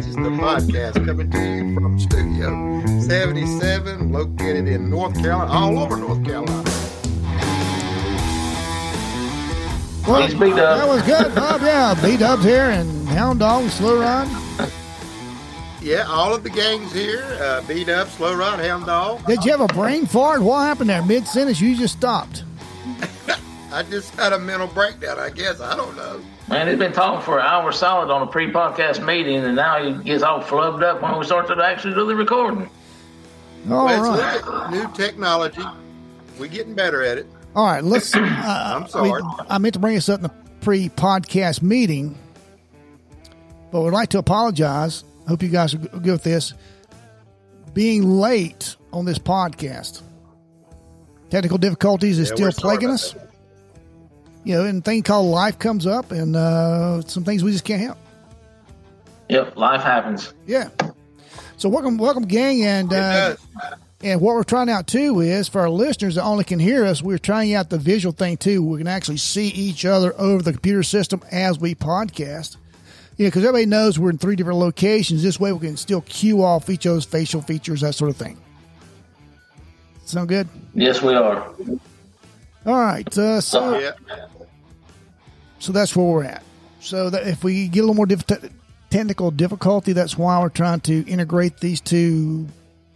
Bourbon and the podcast coming to you from Studio 77, located in North Carolina, all over North Carolina. Well, Thanks, B-Dub. that was good, Bob. Yeah, B Dub's here and Hound Dog, Slow Rod. Yeah, all of the gangs here. Uh, beat up, slow rod, hound dog. Did you have a brain fart? What happened there? Mid sentence, you just stopped. I just had a mental breakdown. I guess I don't know. Man, he's been talking for an hour solid on a pre-podcast meeting, and now he gets all flubbed up when we start to actually do the recording. All Let's right. look new technology. We're getting better at it. All right, let's. Uh, I'm sorry. we- I meant to bring this up in the pre podcast meeting, but would like to apologize. I hope you guys are good with this. Being late on this podcast. Technical difficulties is Yeah, still plaguing us. that. You know, and thing called life comes up, and uh, some things we just can't help. Yep, life happens. Yeah. So welcome, welcome, gang, and uh, and what we're trying out too is for our listeners that only can hear us, we're trying out the visual thing too. We can actually see each other over the computer system as we podcast. Yeah, because everybody knows we're in three different locations. This way, we can still cue off each other's facial features, that sort of thing. Sound good? Yes, we are. All right. Uh, so, Yeah. so that's where we're at. So that if we get a little more diff- technical difficulty, that's why we're trying to integrate these two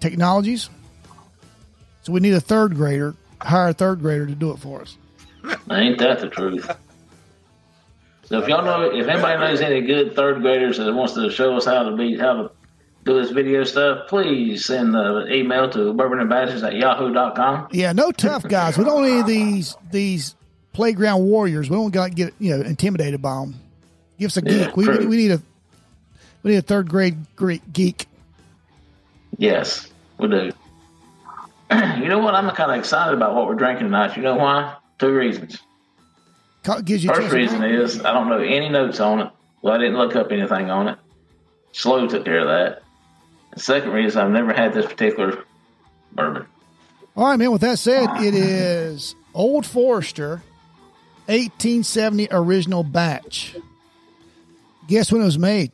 technologies. So we need a third grader, hire a third grader to do it for us. Ain't that the truth? So if y'all know, if anybody knows any good third graders that wants to show us how to be, how to do this video stuff, please send the email to bourbonandbadges at yahoo.com. Yeah, no tough guys. We don't need these these playground warriors. We don't got to get you know intimidated by them. Give us a Yeah, geek. We, we need a we need a third grade Greek geek. Yes, we do. you know what? I'm kind of excited about what we're drinking tonight. You know why? Two reasons. Gives you First reason is I don't know any notes on it. Well, I didn't look up anything on it. Slow took care of that. The second reason I've never had this particular bourbon. All right, man. With that said, it is Old Forester, 1870 original batch. Guess when it was made?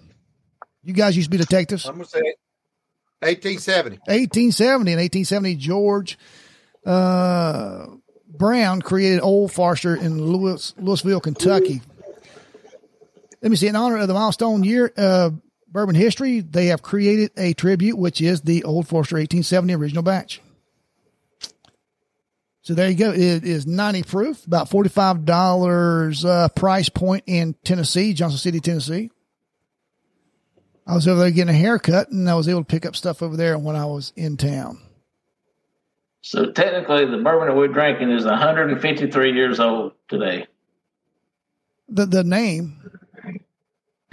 You guys used to be detectives. I'm gonna say 1870. 1870 and 1870 George uh, Brown created Old Forester in Louis, Louisville, Kentucky. Let me see. In honor of the milestone year uh, bourbon history, they have created a tribute, which is the Old Forester 1870 original batch. So there you go. It is 90 proof, about $45 uh, price point in Tennessee, Johnson City, Tennessee. I was over there getting a haircut and I was able to pick up stuff over there when I was in town. So technically, the bourbon that we're drinking is 153 years old today. The the name,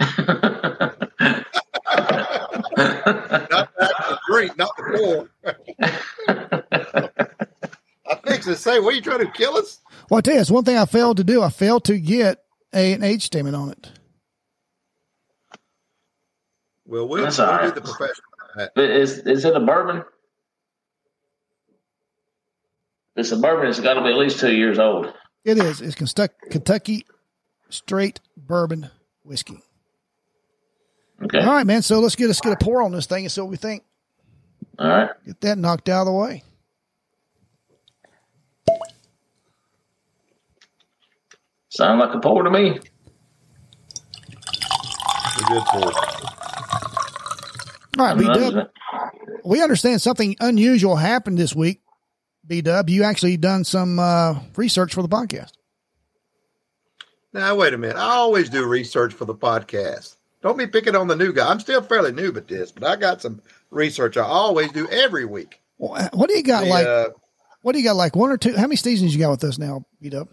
Not the drink, not the pour. I fixed to say, what are you trying to kill us? well, I tell you, it's one thing I failed to do. I failed to get a an age statement on it. Well, we'll, That's we'll all right. the professional. at that. But is is it a bourbon? It's a bourbon. It's got to be at least two years old. It is. It's Kentucky, Kentucky straight bourbon whiskey. Okay. All right, man. So let's get let's get a pour on this thing and see what we think. All right. Get that knocked out of the way. Sound like a pour to me. A good pour. All right, B Dub. We understand something unusual happened this week. B Dub, you actually done some uh, research for the podcast. Now, wait a minute. I always do research for the podcast. Don't be picking on the new guy. I'm still fairly new at this, but I got some research I always do every week. Wha- What do you got The, like? uh, What do you got like? One or two? How many seasons you got with us now, B Dub?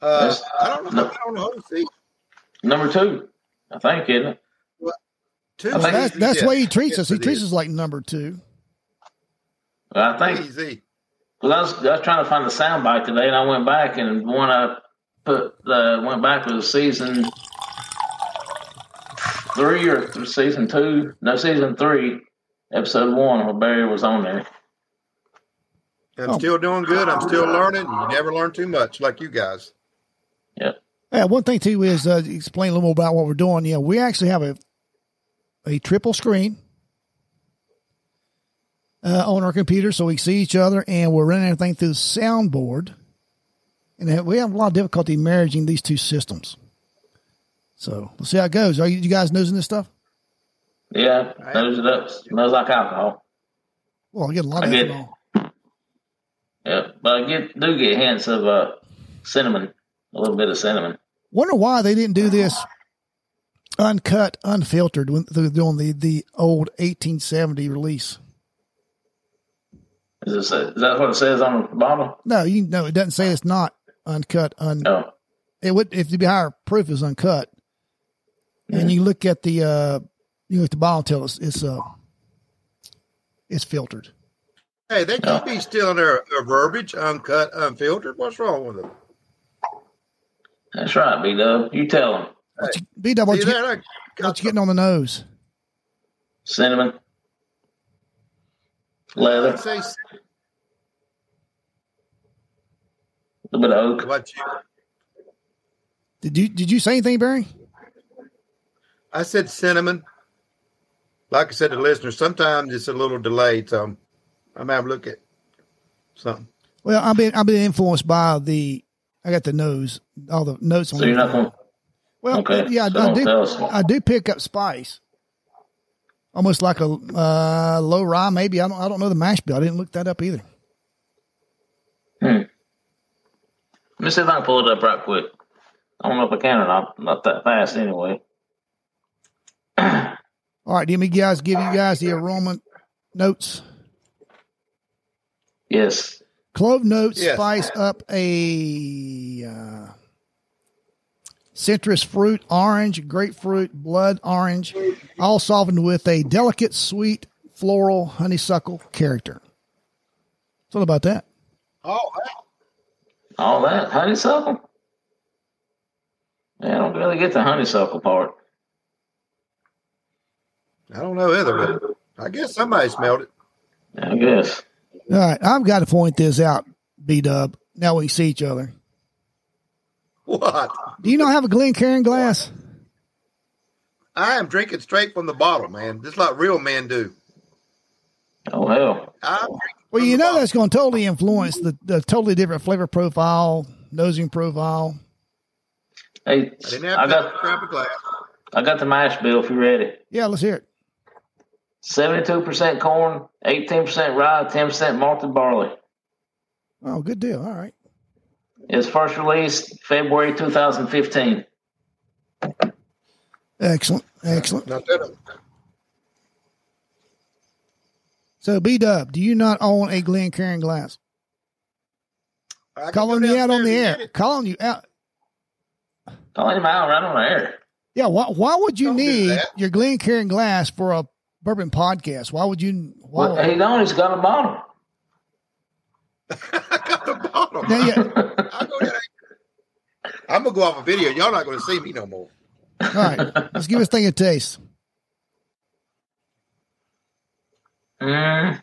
uh, Yes. I don't know. I don't know. See, Number two, I think, isn't it? two I think- That's seasons, that's the way he treats Yes, us. He treats is. us like number two. I think Easy. Because I was, I was trying to find the soundbite today, and I went back, and one I put uh, went back was season three or th- season two. No, season three, episode one, where Barry was on there. I'm Oh. still doing good. I'm still learning. You never learn too much, like you guys. Yep. Yeah, one thing too is uh, explain a little more about what we're doing. Yeah, we actually have a a triple screen uh, on our computer, so we see each other, and we're running everything through the soundboard. And we have a lot of difficulty managing these two systems. So let's see how it goes. Are you, you guys nosing this stuff? Yeah, nose it up. Smells like alcohol. Well, I get a lot I of get- ethanol. Yeah, but I get do get hints of uh, cinnamon, a little bit of cinnamon. Wonder why they didn't do this uncut, unfiltered when they're doing the, the old 1870 release. Is, this, is that what it says on the bottle? No, you no, it doesn't say it's not uncut. Un, No. it would if the higher proof is uncut. And you look at the uh you look at the bottle tell us it's uh it's filtered. Hey, they keep be stealing their, their verbiage, uncut, unfiltered. What's wrong with them? That's right, B Dub. You tell them. B double, what you, get- what you getting on the nose? Cinnamon, leather, I'd say a little bit of oak. what you. Did you did you say anything, Barry? I said cinnamon. Like I said to listeners, sometimes it's a little delayed, so I'm, I'm having a look at something. Well, I've been I've been influenced by the I got the nose, all the notes on So you're not going. Well, Okay, yeah, so I don't do. I do pick up spice, almost like a uh, low rye. Maybe I don't. I don't know the mash bill. I didn't look that up either. Let me see if I can pull it up right quick. I don't know if I can or not. Not that fast anyway. All right, let me guys give you guys the aroma notes. Yes. Clove notes Yes. spice up a uh, citrus fruit, orange, grapefruit, blood orange, all softened with a delicate, sweet, floral honeysuckle character. What about that? Oh, All that honeysuckle. Yeah, I don't really get the honeysuckle part. I don't know either, but I guess somebody smelled it. I guess. All right, I've got to point this out, B Dub. Now we see each other. What? Do you not have a Glencairn glass? I am drinking straight from the bottle, man, just like real men do. Oh hell. I'm Well, you know bottle. that's going to totally influence the, the totally different flavor profile, nosing profile. Hey, I I got grab a glass. I got the mash bill if you're ready. Yeah, let's hear it. Seventy-two percent corn, eighteen percent rye, ten percent malted barley. Oh, good deal. All right. Its first released February 2015. Excellent. Excellent. Not that So, B Dub, do you not own a Glen Glencairn glass? I can Calling you out on the air. get it. Calling you out. Calling him out right on the air. Yeah. Why, why would you Don't need that. your Glencairn glass for a bourbon podcast? Why would you? Why, Well, he don't. He's got a bottle. I got the bottle. now, yeah, I go down. I'm gonna go off a video. Y'all not gonna see me no more. all right. Let's give this thing a taste. Mm.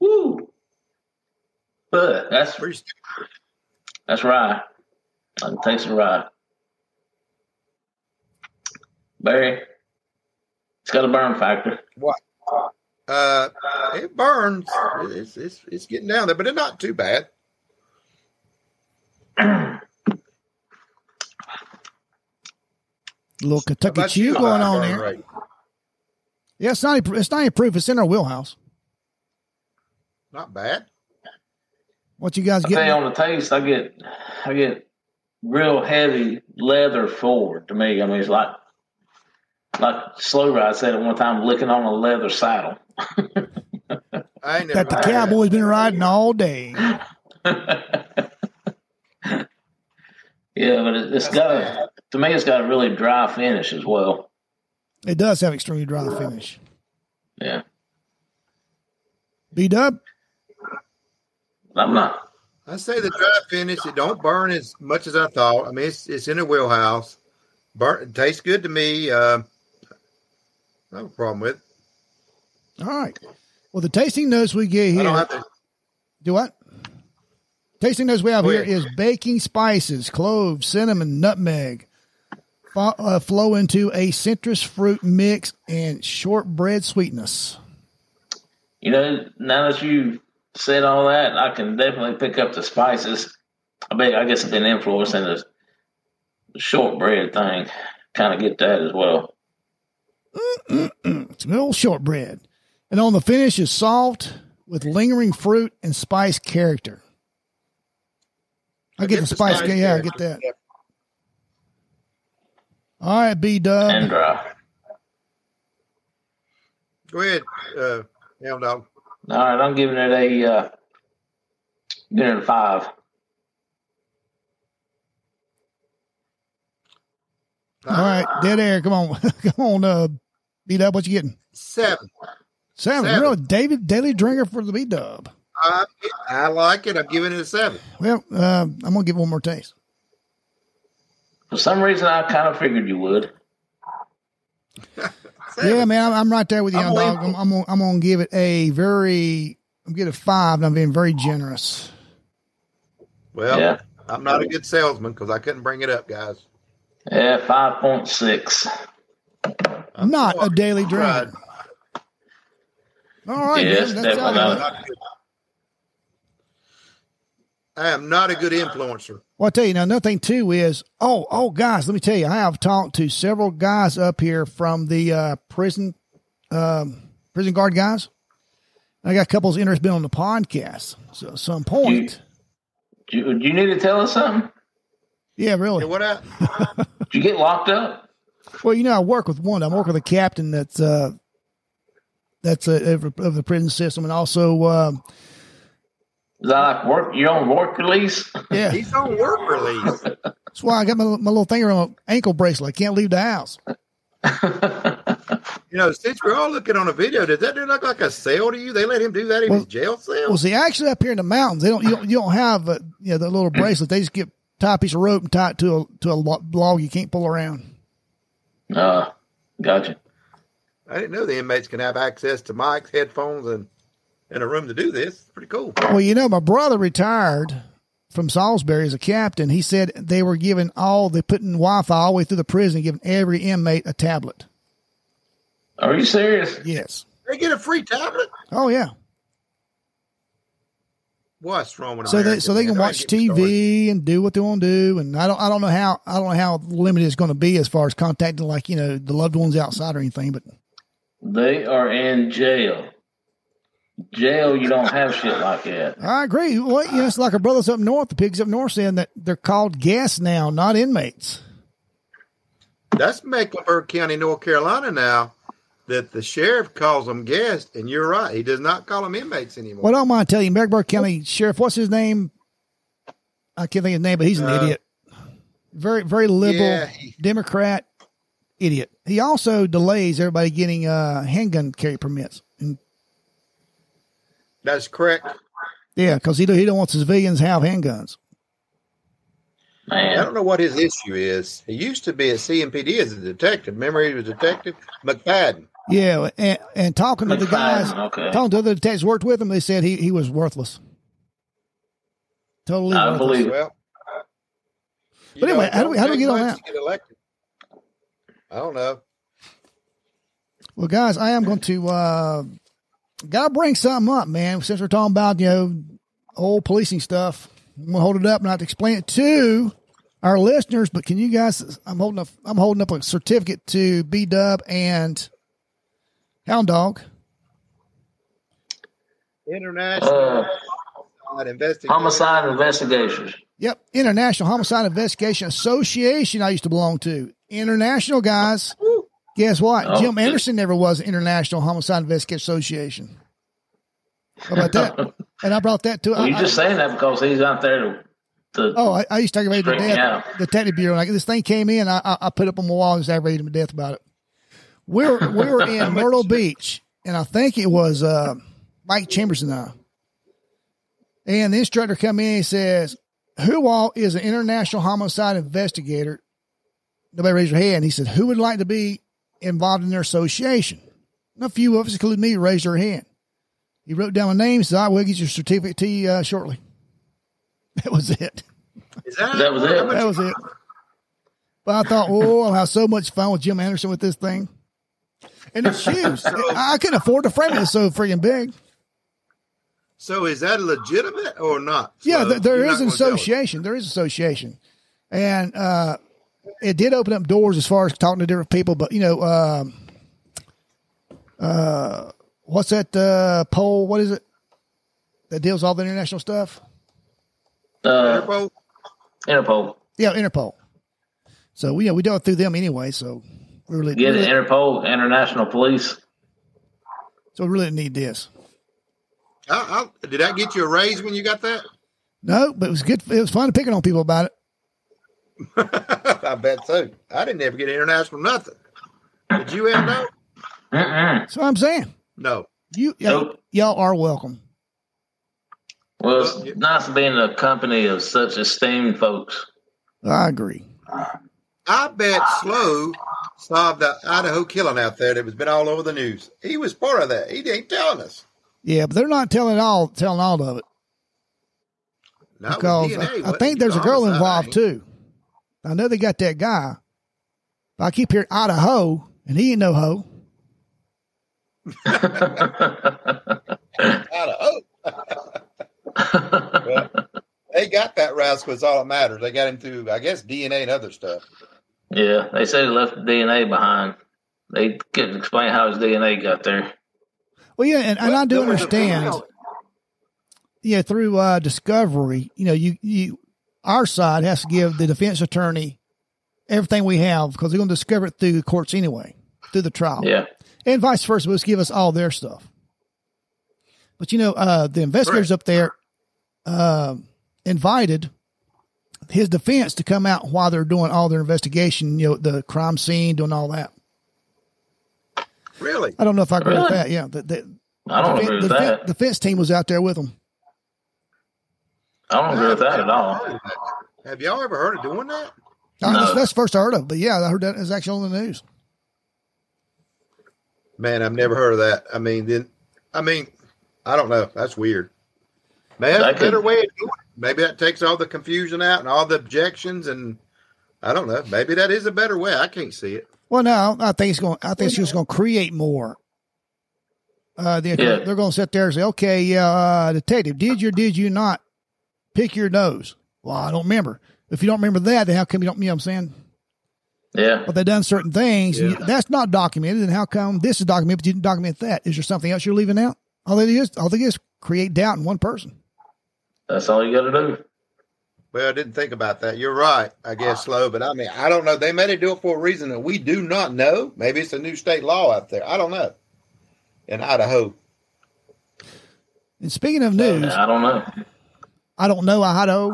Woo. But that's that's rye. I can taste the rye. Barry, it's got a burn factor. Uh, it burns. It's, it's it's getting down there, but it's not too bad. A little Kentucky chew you, going on burn there. rate? Yeah, it's not. It's not proof. It's in our wheelhouse. Not bad. What you guys I tell you getting? on the taste, I get I get real heavy leather forward to me. I mean, it's like like slow ride said at one time, licking on a leather saddle. I ain't never That the had cowboy's been riding all day. yeah, but it, it's got a to me, it's got a really dry finish as well. It does have extremely dry finish. Yeah, B Dub. I'm not. I say the dry finish. It don't burn as much as I thought. I mean, it's it's in a wheelhouse. Burn. It tastes good to me. Uh, I have a problem with. All right. Well, the tasting notes we get I here. don't have to. do what? Tasting notes we have Go here ahead. is baking spices, cloves, cinnamon, nutmeg. Fo- uh, flow into a citrus fruit mix and shortbread sweetness. You know, now that you said all that, I can definitely pick up the spices. I bet I guess I've been influencing the shortbread thing. Kind of get that as well. It's a little shortbread. And on the finish is salt with lingering fruit and spice character. I, get, the spice. yeah, I get that. Yep. All right, B Dub. And dry. Go ahead, uh, Hound Dog. All right, I'm giving it a uh, giving it a five. All right, dead air. Come on, come on, uh, B Dub. What you getting? Seven. Seven. Seven. Really, David daily drinker for the B Dub. I, I like it. I'm giving it a seven. Well, uh, I'm gonna give it one more taste. For some reason, I kind of figured you would. Yeah, man, I'm, I'm right there with you, I'm dog. I'm, I'm, gonna, I'm gonna give it a very. I'm gonna give it a five, and I'm being very generous. Well, Yeah, I'm not a good salesman because I couldn't bring it up, guys. Yeah, five point six. Not a daily Tried. drinker. All right, Yes, man, that's definitely how it not. goes. Not good. I am not a good influencer. Well, I tell you now, another thing too is, oh, oh, guys, let me tell you, I have talked to several guys up here from the uh, prison, um, prison guard guys. I got couples interested on the podcast. So at some point, Do you, do you need to tell us something? Yeah, really. You know what? I, Did you get locked up? Well, you know, I work with one. I work with a captain that's uh, that's uh, of, of the prison system, and also, um, Is that like work? You're on work release? yeah, he's on work release. that's why I got my, my little thing on ankle bracelet. I can't leave the house. You know, since we're all looking on a video, does that dude look like a cell to you? They let him do that in Well- his jail cell? Well, see, actually, up here in the mountains, they don't you don't, you don't have uh, you know the little bracelet. They just get tie a piece of rope and tie it to a to a lo- log you can't pull around. Uh, gotcha. I didn't know the inmates can have access to mics, headphones, and in a room to do this. Pretty cool. Well, you know, my brother retired from Salisbury as a captain. He said they were giving all they putting Wi-Fi all the way through the prison, giving every inmate a tablet. Are you serious? Yes. They get a free tablet. Oh yeah. What's wrong with So they so they can Don't watch get started. TV and do what they want to do. And I don't I don't know how I don't know how limited it's going to be as far as contacting like you know the loved ones outside or anything. But They are in jail. Jail, you don't have shit like that. I agree. Well, you know, it's like our brothers up north, the pigs up north, saying that they're called guests now, not inmates. That's Mecklenburg County, North Carolina now. That the sheriff calls them guests, and you're right. He does not call them inmates anymore. Well, I don't mind telling you, Mecklenburg County Sheriff, what's his name? I can't think of his name, but he's an Uh, idiot. Very, very liberal, Yeah, Democrat idiot. He also delays everybody getting uh, handgun carry permits. And That's correct. yeah, because he, don't- he don't want civilians to have handguns. I don't know what his issue is. He used to be at CMPD as a detective. Remember, he was a detective McFadden. Yeah, and, and talking to the guys, okay. talking to other detectives who worked with him, they said he, he was worthless. Totally I worthless. believe it. Well, But anyway, know, how do we- how do we get on that? Get elected. I don't know. Well, guys, I am going to uh gotta bring something up, man. Since we're talking about you know old policing stuff, I'm gonna hold it up and not to explain it to our listeners. But can you guys? I'm holding up. I'm holding up a certificate to B Dub and Hound Dog. International Uh, Homicide Investigation. homicide investigations. Yep, International Homicide Investigation Association. I used to belong to international guys. Guess what? Oh, Jim. Anderson never was International Homicide Investigation Association. How about that? and I brought that to. Well, I- you're just saying that because he's out there to. to Oh, I, I used to aggravate to Straighten me death. The Detective Bureau. Like this thing came in, I, I, I put it up on my wall and just aggravated him to death about it. We were we were in Myrtle Beach, and I think it was uh, Mike Chambers and I. And the instructor come in and he says, "Who all is an international homicide investigator?" Nobody raised their hand. He said, "Who would like to be involved in their association?" And a few of us, including me, raised their hand. He wrote down my name. Said, "I will get your certificate to you uh, shortly." That was it. Is that, That was it? That was it. But I thought, oh, I'll have so much fun with Jim Anderson with this thing. And the shoes. I I couldn't afford to frame it. It's so freaking big. So is that legitimate or not? Yeah, So th- there you're is not an gonna tell us? association. There is association, and uh, it did open up doors as far as talking to different people. But you know, um, uh, what's that uh, poll? What is it that deals all the international stuff? Uh, Interpol? Interpol. Yeah, Interpol. So we you know we dealt through them anyway. So we really, Get it, really Interpol, International Police. so we really need this. I, I, did that get you a raise when you got that? No, but it was good. It was fun picking on people about it. I bet so. I didn't ever get international nothing. Did you ever know? That's what I'm saying. No. You y'all, Nope. y'all are welcome. Well, it's nice to be in the company of such esteemed folks. I agree. I bet Slow solved the Idaho killing out there that was been all over the news. He was part of that. He ain't telling us. Yeah, but they're not telling all telling all of it. Not because DNA, I, I think there's a girl involved too. I know they got that guy, but I keep hearing Idaho, and he ain't no hoe. Idaho. Well, they got that rascal. It's all that matters. They got him through, I guess, DNA and other stuff. Yeah, they said he left DNA behind. They couldn't explain how his DNA got there. Well, yeah, and, and I do There was a understand. Yeah, through uh, discovery, you know, you you our side has to give the defense attorney everything we have because they're going to discover it through the courts anyway, through the trial. Yeah. and vice versa. Let's give us all their stuff. But you know, uh, the investigators up there um invited his defense to come out while they're doing all their investigation. You know, the crime scene, doing all that. Really? I don't know if I agree with that. Yeah, the, the, I don't the, agree with the that. defense team was out there with them. I don't agree with that at all. Have y'all ever heard of doing that? That's, No. that's the first I heard of, but yeah, I heard that is actually on the news. Man, I've never heard of that. I mean, then, I mean, I don't know. That's weird. Man, that's a better could- way of doing it. Maybe that takes all the confusion out and all the objections, and I don't know. Maybe that is a better way. I can't see it. Well, no, I think it's going. I think it's just going to create more. Uh, they, Yeah. they're going to sit there and say, "Okay, yeah, uh, detective, did you or did you not pick your nose?" Well, I don't remember. If you don't remember that, then how come you don't? You know what I'm saying? Yeah. But they've done certain things. and Yeah. that's not documented. And how come this is documented, but you didn't document that? Is there something else you're leaving out? All they do is all they do is create doubt in one person. That's all you got to do. Well, I didn't think about that. You're right. I guess ah. slow, but I mean, I don't know. They may do it for a reason that we do not know. Maybe it's a new state law out there. I don't know. In Idaho, And speaking of uh, news, I don't know. I don't know Idaho.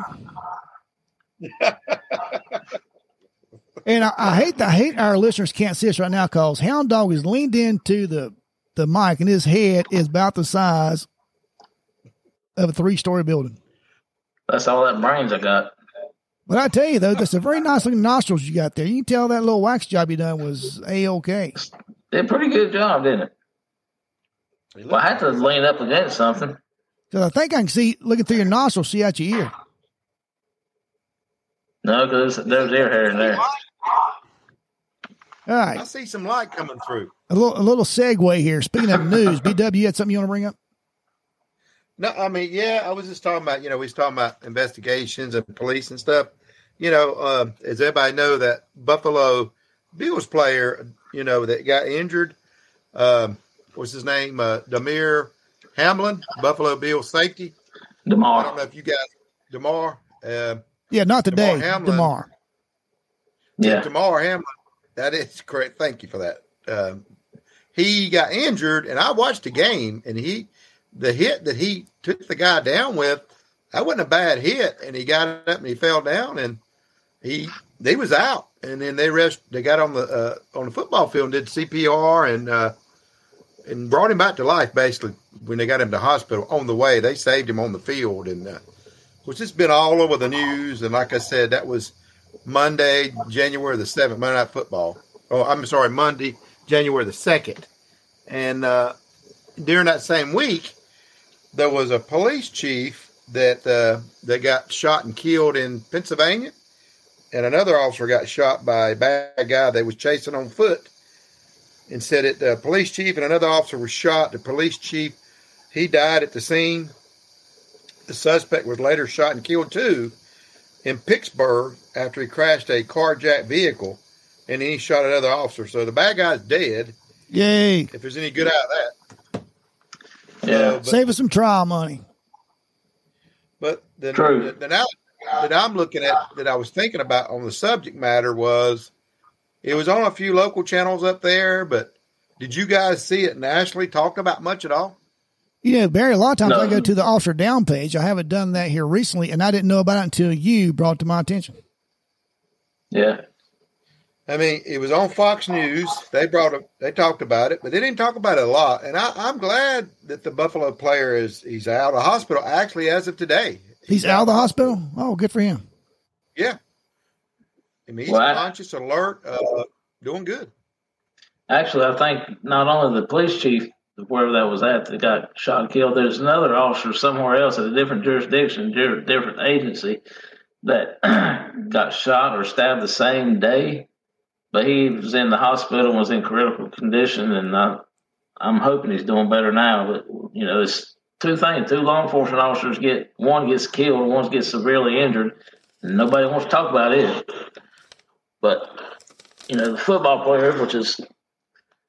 and I, I hate I hate our listeners can't see us right now because Hound Dog is leaned into the the mic and his head is about the size of a three story building. That's all that brains I got. But I tell you though, that's a very nice looking nostrils you got there. You can tell that little wax job you done was a okay. Did a pretty good job, didn't it? Well, I had to lean up against something. Because I think I can see looking through your nostrils, see out your ear. No, because there's ear hair in there. All right. I see some light coming through. a little a little segue here. Speaking of news, BW, you had something you want to bring up? No, I mean, yeah, I was just talking about, you know, we was talking about investigations and police and stuff. You know, um, as everybody know, that Buffalo Bills player, you know, that got injured, um, what's his name? Uh, Demir Hamlin, Buffalo Bills safety. Damar. I don't know if you guys, Damar, uh, Yeah, not today. Damar Hamlin. Damar. Yeah. Damar Hamlin. That is correct. Thank you for that. Um, he got injured, and I watched the game, and he, the hit that he took the guy down with, that wasn't a bad hit, and he got up and he fell down, and he they was out, and then they rest. They got on the uh, on the football field and did CPR and uh, and brought him back to life. Basically, when they got him to hospital on the way, they saved him on the field, and uh, which has been all over the news. And like I said, that was Monday, January the seventh, Monday Night Football. Oh, I'm sorry, Monday, January the second, and uh, during that same week, there was a police chief that uh, that got shot and killed in Pennsylvania, and another officer got shot by a bad guy they was chasing on foot. And said it, the police chief and another officer was shot. The police chief, he died at the scene. The suspect was later shot and killed too in Pittsburgh after he crashed a carjacked vehicle, and then he shot another officer. So the bad guy's dead. Yay! If there's any good out of that, Yeah. Uh, but- Save us some trial money. But the, True. the, the now that I'm looking at that I was thinking about on the subject matter was it was on a few local channels up there, but did you guys see it nationally talked about much at all? You know, Barry, a lot of times No. I go to the officer down page. I haven't done that here recently, and I didn't know about it until you brought it to my attention. Yeah. I mean, it was on Fox News. They brought it. They talked about it, but they didn't talk about it a lot. And I, I'm glad that the Buffalo player is he's out of hospital. Actually, as of today, He's out of the hospital. Oh, good for him. Yeah, I mean, he's Well, I- conscious, alert, uh, doing good. Actually, I think not only the police chief, wherever that was at, that got shot and killed, there's another officer somewhere else at a different jurisdiction, different agency, that got shot or stabbed the same day. But he was in the hospital was in critical condition, and I, I'm hoping he's doing better now. But, you know, it's two things. Two law enforcement officers get, one gets killed one gets severely injured, and nobody wants to talk about it. But, you know, the football player, which is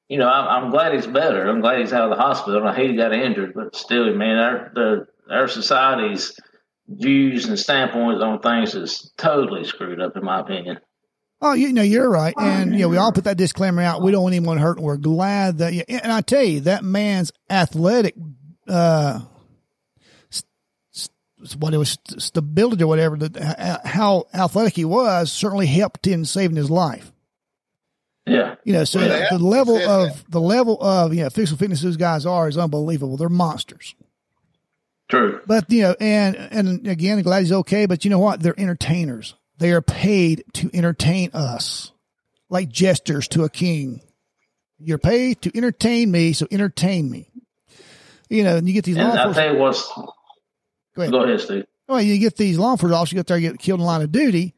you know, I'm, I'm glad he's better. I'm glad he's out of the hospital. I hate he got injured, but still, man, our the our society's views and standpoints on things is totally screwed up, in my opinion. Oh, you know, you're right. And, you know, we all put that disclaimer out. We don't want anyone hurt. And we're glad that, you, and I tell you, that man's athletic, uh, s- s- what it was st- stability or whatever, that h- how athletic he was certainly helped in saving his life. Yeah, You know, so Well, they the level said of the level of you know physical fitness those guys are is unbelievable. They're monsters. true. But you know, and and again, glad he's okay. But you know what? They're entertainers. They are paid to entertain us, like jesters to a king. You're paid to entertain me, so entertain me. You know, and you get these law And enforcement. tell you what's. Go ahead. Go ahead, Steve. Well, you get these law enforcement officers you get there, get killed in line of duty.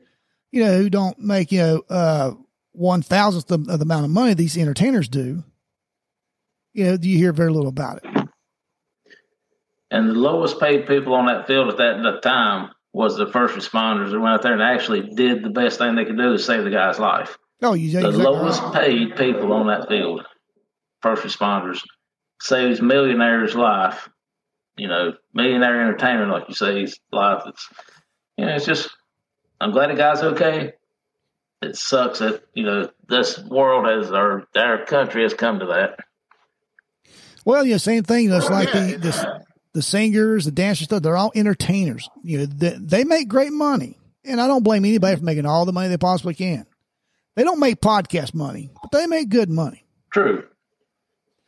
You know, who don't make you know uh, one thousandth of, of the amount of money these entertainers do. You know, you hear very little about it. And the lowest paid people on that field at that, that time was the first responders that went out there and actually did the best thing they could do to save the guy's life. Oh, you the exactly lowest right. paid people on that field, first responders, saves millionaires' life. You know, millionaire entertainer, like you say, his life. It's you know, it's just. I'm glad the guy's okay. It sucks that you know this world has our our country has come to that. Well, know, same thing. It's like the, the the singers, the dancers, stuff. They're all entertainers. You know, they, they make great money, and I don't blame anybody for making all the money they possibly can. They don't make podcast money, but they make good money. True.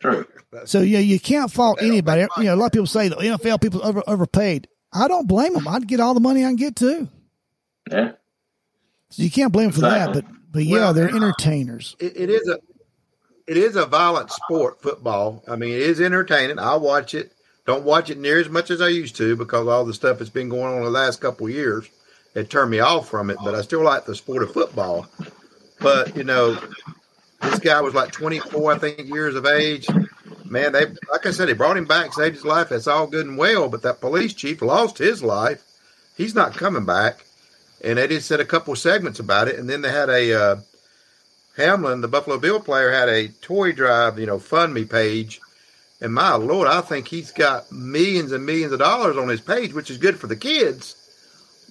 True. So yeah, you can't fault anybody. You know, a lot of people say the NFL people over overpaid. I don't blame them. I'd get all the money I can get too. Yeah. So you can't blame them for Exactly. that. But but yeah, Well, they're uh, entertainers. it, it is a it is a violent sport football i mean it is entertaining i watch it don't watch it near as much as i used to because all the stuff that's been going on the last couple of years it turned me off from it but i still like the sport of football. But you know this guy was like 24 i think years of age. Man they like i said they brought him back saved his life. That's all good and well but that police chief lost his life. He's not coming back. And they just said a couple segments about it and then they had a uh, Hamlin, the Buffalo Bill player, had a toy drive, you know, fund me page. And my lord, I think he's got millions and millions of dollars on his page, which is good for the kids.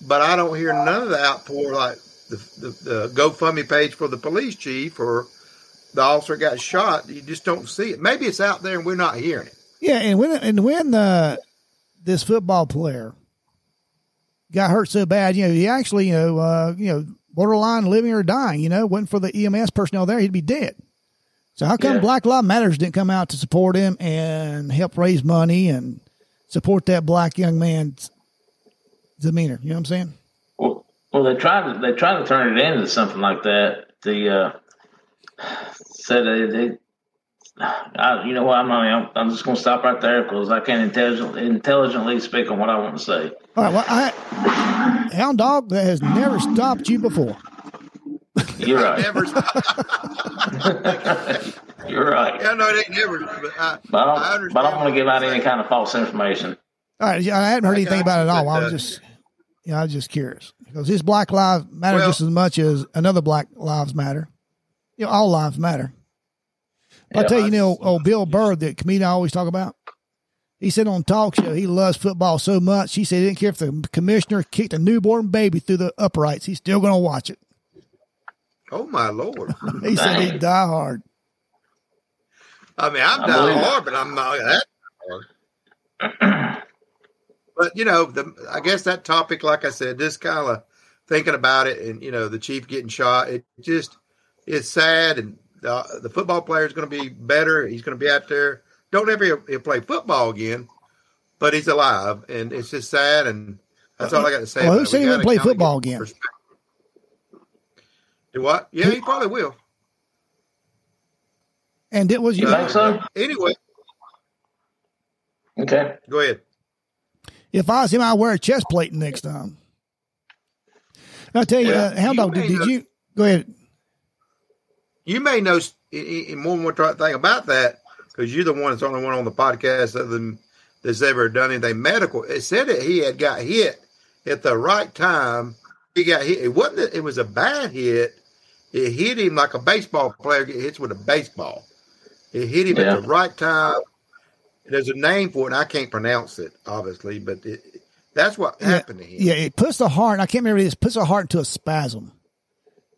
But I don't hear none of the outpour like the, the, the GoFundMe page for the police chief or the officer got shot. You just don't see it. Maybe it's out there and we're not hearing it. Yeah, and when and when uh, this football player got hurt so bad, you know, he actually, you know, uh, you know, borderline living or dying. You know, wasn't for the EMS personnel there, he'd be dead. So how come Yeah. Black Lives Matters didn't come out to support him and help raise money and support that black young man's demeanor? You know what I'm saying? Well, well, they tried to they tried to turn it into something like that. The uh, said they, they I, you know what? I'm. I'm, I'm just going to stop right there because I can't intelligently intelligently speak on what I want to say. All right. Well, I, Hound Dog that has never stopped you before. You're right. Never. You're right. yeah, no, it ain't never. But I, But I I don't, understand but I don't want to give out you're any kind of false information. All right. Yeah, I hadn't heard I anything got about it at you, all. I was uh, just, yeah, I was just curious because his Black Lives Matter Well- just as much as another Black Lives Matter. You know, all lives matter. I'll tell you, you know, oh, Bill Burr, the comedian I always talk about. He said on talk show he loves football so much. He said he didn't care if the commissioner kicked a newborn baby through the uprights. He's still going to watch it. Oh my lord! He said he'd die hard. I mean, I'm I down believe it. hard, but I'm not that hard. but you know, the I guess that topic, like I said, just kind of thinking about it, and you know, the chief getting shot. It just it's sad, and the, the football player is going to be better. He's going to be out there. Don't ever he'll, he'll play football again, but he's alive, and it's just sad. And that's all I got to say. Well, who about it. said he wouldn't play football again? perspective. Do what? Yeah, he probably will. And it was You you. think so? Anyway, Okay. go ahead. If I was him, I'd wear a chest plate next time. I'll tell you, Yeah, uh, Hound you Dog, did, did know- you go ahead? you may know s- i- i- more and more try- thing about that because you're the one that's the only one on the podcast other than that's ever done anything medical. It said that he had got hit at the right time. He got hit. It wasn't. That it was a bad hit. It hit him like a baseball player get hits with a baseball. It hit him Yeah. at the right time. There's a name for it, and I can't pronounce it, obviously, but it, that's what Yeah, happened to him. Yeah, it puts the heart. I can't remember this. Puts the heart into a spasm,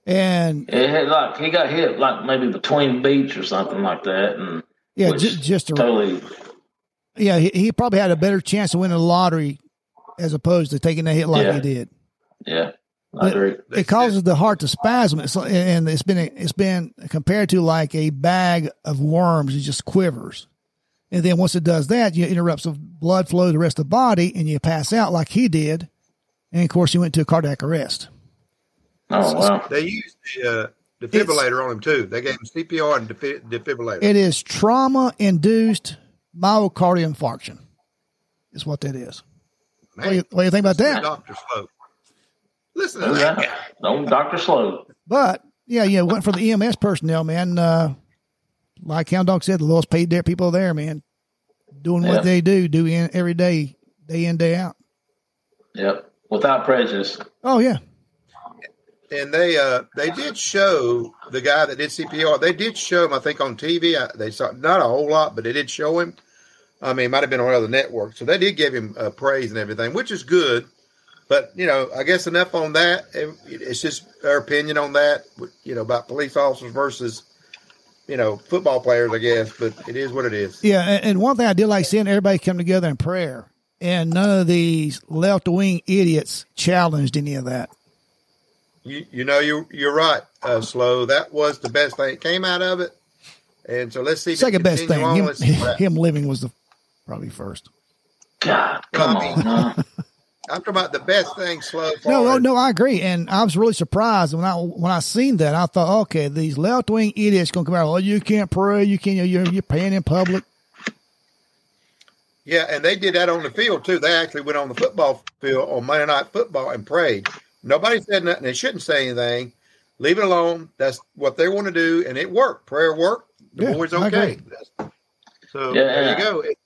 and It had like he got hit like maybe between beats or something like that, and yeah, just, just to, totally yeah, he, he probably had a better chance of winning the lottery as opposed to taking a hit like Yeah. he did. yeah. I But- It causes the heart to spasm, it's, and it's been it's been compared to like a bag of worms. It just quivers, and then once it does that, you interrupts the blood flow to the rest of the body, and you pass out like he did. And of course, he went to a cardiac arrest. Oh wow. They used the uh, defibrillator on him too. They gave him CPR and defi- defibrillator. It is trauma induced myocardial infarction. Is what that is. What do, you, what do you think about that? Doctor Slow. Listen to Oh, that yeah. guy. Don't Doctor Slow. But yeah, yeah, went for the EMS personnel, man. Uh, like Hound Dog said, the lowest paid there people there, man, doing Yeah. what they do, do in every day, day in day out. Yep. Without prejudice. Oh yeah, And they uh they did show the guy that did CPR. They did show him, I think, on TV. I, they saw not a whole lot, but they did show him. I mean, it might have been on other networks, so they did give him uh, praise and everything, which is good. But you know, I guess enough on that. It's just our opinion on that. You know, about police officers versus you know football players, I guess. But it is what it is. yeah. And, and one thing I did like seeing everybody come together in prayer, and none of these left wing idiots challenged any of that. You you know you you're right, uh, slow. That was the best thing that came out of it. And so let's see. Second best thing, on. him, Let's see what him living was the probably first. God, come Well, I on, huh? I'm talking about the best thing, slow. No, far no, as- no, I agree, and I was really surprised when I when I seen that. I thought, okay, these left wing idiots gonna come out. Oh, you can't pray. You can't. You're you're praying in public. Yeah, and they did that on the field too. They actually went on the football field on Monday Night Football and prayed. Nobody said nothing. They shouldn't say anything. Leave it alone. That's what they want to do, and it worked. Prayer worked. The Yeah, boys I okay. agree. So Yeah. there you go. It-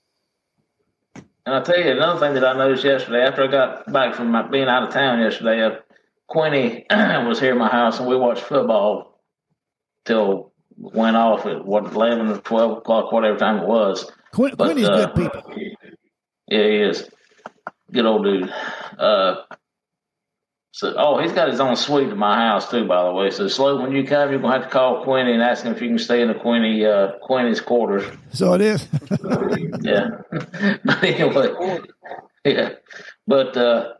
And I'll tell you another thing that I noticed yesterday after I got back from my, being out of town yesterday. Uh, Quinny was here at my house and we watched football till went off at what eleven or twelve o'clock, whatever time it was. But, Quinny's uh, good people. Yeah, he is. Good old dude. Uh, so, oh, he's got his own suite at my house too, by the way. So, slow when you come, you're gonna have to call Quinny and ask him if you can stay in the Quinny uh, Quinny's quarters. So it is. Yeah. but anyway, yeah. But uh,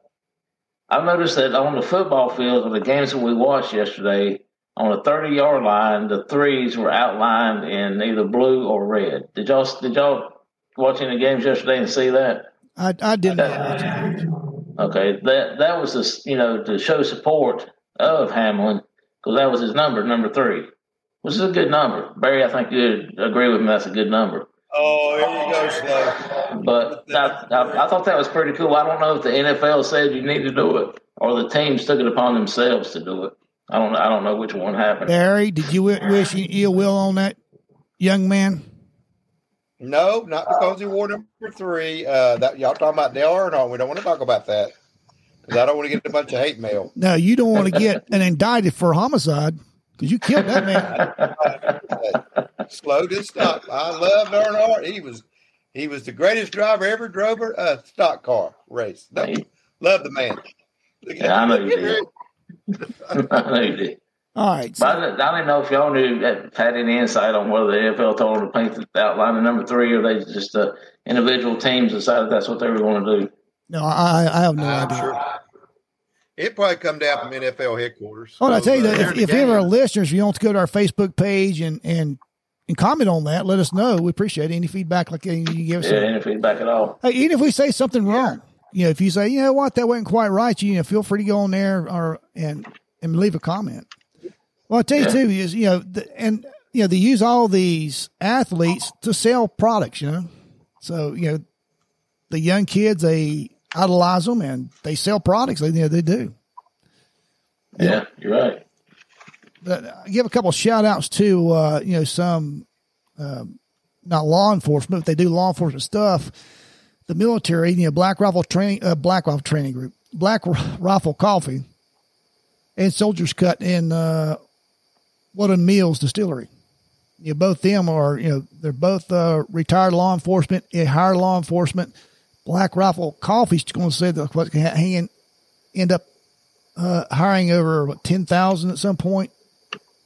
I've noticed that on the football field of the games that we watched yesterday, on the thirty yard line, the threes were outlined in either blue or red. Did y'all did y'all watch any games yesterday and see that? I I didn't. Okay, that that was this, you know, to show support of Hamlin because that was his number, number three, which is a good number. Barry, I think you'd agree with me. That's a good number. Oh, here you go, slow. But I, I, I thought that was pretty cool. I don't know if the NFL said you need to do it or the teams took it upon themselves to do it. I don't. I don't know which one happened. Barry, did you wi- wish ill will on that young man? No, not because he wore number three. Uh, that y'all talking about Dale Earnhardt. We don't want to talk about that because I don't want to get a bunch of hate mail. No, you don't want to get an indicted for homicide because you killed that man. Slow to stop. I loved Earnhardt. He was he was the greatest driver ever drove a stock car race. No, love the man. Yeah, I know you did. I know you did. All right. But I, I didn't know if y'all knew had any insight on whether the NFL told them to paint the outline of number three, or they just uh, individual teams decided that's what they were going to do. No, I, I have no I'm idea. sure. It probably come down from NFL headquarters. Oh, and I tell you uh, that if, the if any of our listeners, if you want to go to our Facebook page and and and comment on that, let us know. We appreciate any feedback like you give us. Yeah, any feedback at all. Hey, even if we say something wrong, you know, if you say, you know what, that wasn't quite right, you know, feel free to go on there or and and leave a comment. Well, I tell you Yeah. too is you know, the, and you know, they use all these athletes to sell products. You know, so you know, the young kids they idolize them and they sell products. They you know they do. Yeah, you're right. But I give a couple shout outs to uh, you know some um, not law enforcement, but they do law enforcement stuff. The military, you know, Black Rifle Training, uh, Black Rifle Training Group, Black Rifle Coffee, and Soldiers Cut in uh, Weldon Mills Distillery. You know, both them are you know they're both uh, retired law enforcement, uh, higher law enforcement. Black Rifle Coffee's going to say that what's going to end up uh, hiring over what ten thousand at some point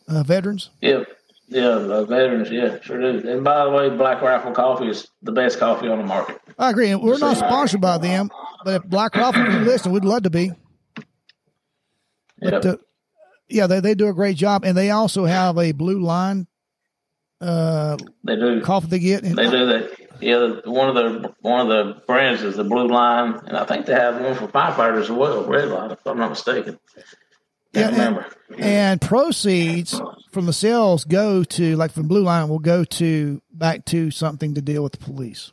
uh, veterans. Yeah, yeah, uh, veterans. Yeah, sure do. And by the way, Black Rifle Coffee is the best coffee on the market. I agree. And we're not sponsored by them, but if Black Rifle can listen, we'd love to be. But Yep. uh, yeah, they, they do a great job, and they also have a blue line uh, they do. coffee they get. And They do that. Yeah, one of the one of the brands is the Blue Line, and I think they have one for firefighters as well, Red Line, if I'm not mistaken. Yeah, Can't and- remember. and proceeds from the sales go to like from Blue Line will go to back to something to deal with the police.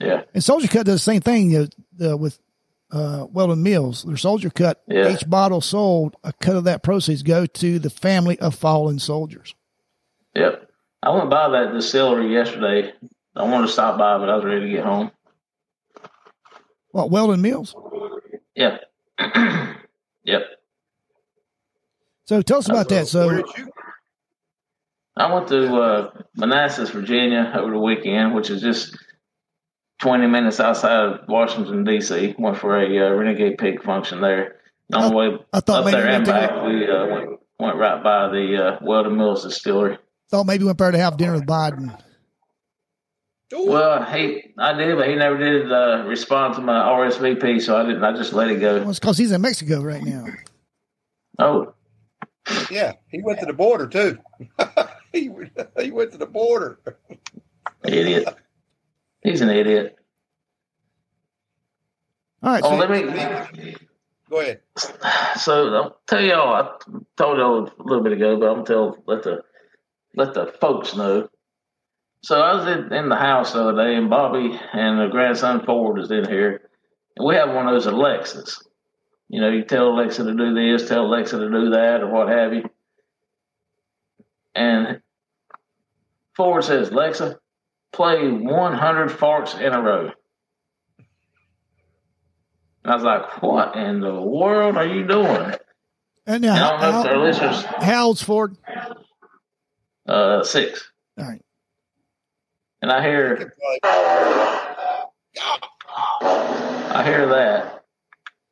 Yeah, And Soldier Cut does the same thing you know, uh, with uh, Weldon Mills. Their Soldier Cut, Yeah. each bottle sold, a cut of that proceeds go to the family of fallen soldiers. yep. I went by that distillery yesterday. I wanted to stop by, but I was ready to get home. What Weldon Mills? Yeah. yep. So tell us about that. Where So did you? I went to uh, Manassas, Virginia over the weekend, which is just 20 minutes outside of Washington, D.C. Went for a uh, Renegade Pig function there. On the way I thought up maybe there and went back, we uh, went, went right by the uh, Weldon Mills Distillery. thought maybe you went there to have dinner with Biden. Ooh, Well, he, I did, but he never did uh, respond to my RSVP, so I didn't. I just let it Well, go. it's because he's in Mexico right now. Oh, yeah, he went to the border too. he went- he went to the border. idiot! He's an idiot. All right. Oh, So, let me. Go ahead. So I'll tell y'all, I told y'all a little bit ago, but I'm gonna tell let the let the folks know. So I was in, in the house the other day, and Bobby and the grandson Ford is in here, and we have one of those Alexas. You know, you tell Alexa to do this, tell Alexa to do that, or what have you. And Ford says, Alexa, play 100 farts in a row. And I was like, what in the world are you doing? and And now, don't know if our how, listeners, how old's Ford? uh, six. All right. And I hear, I hear that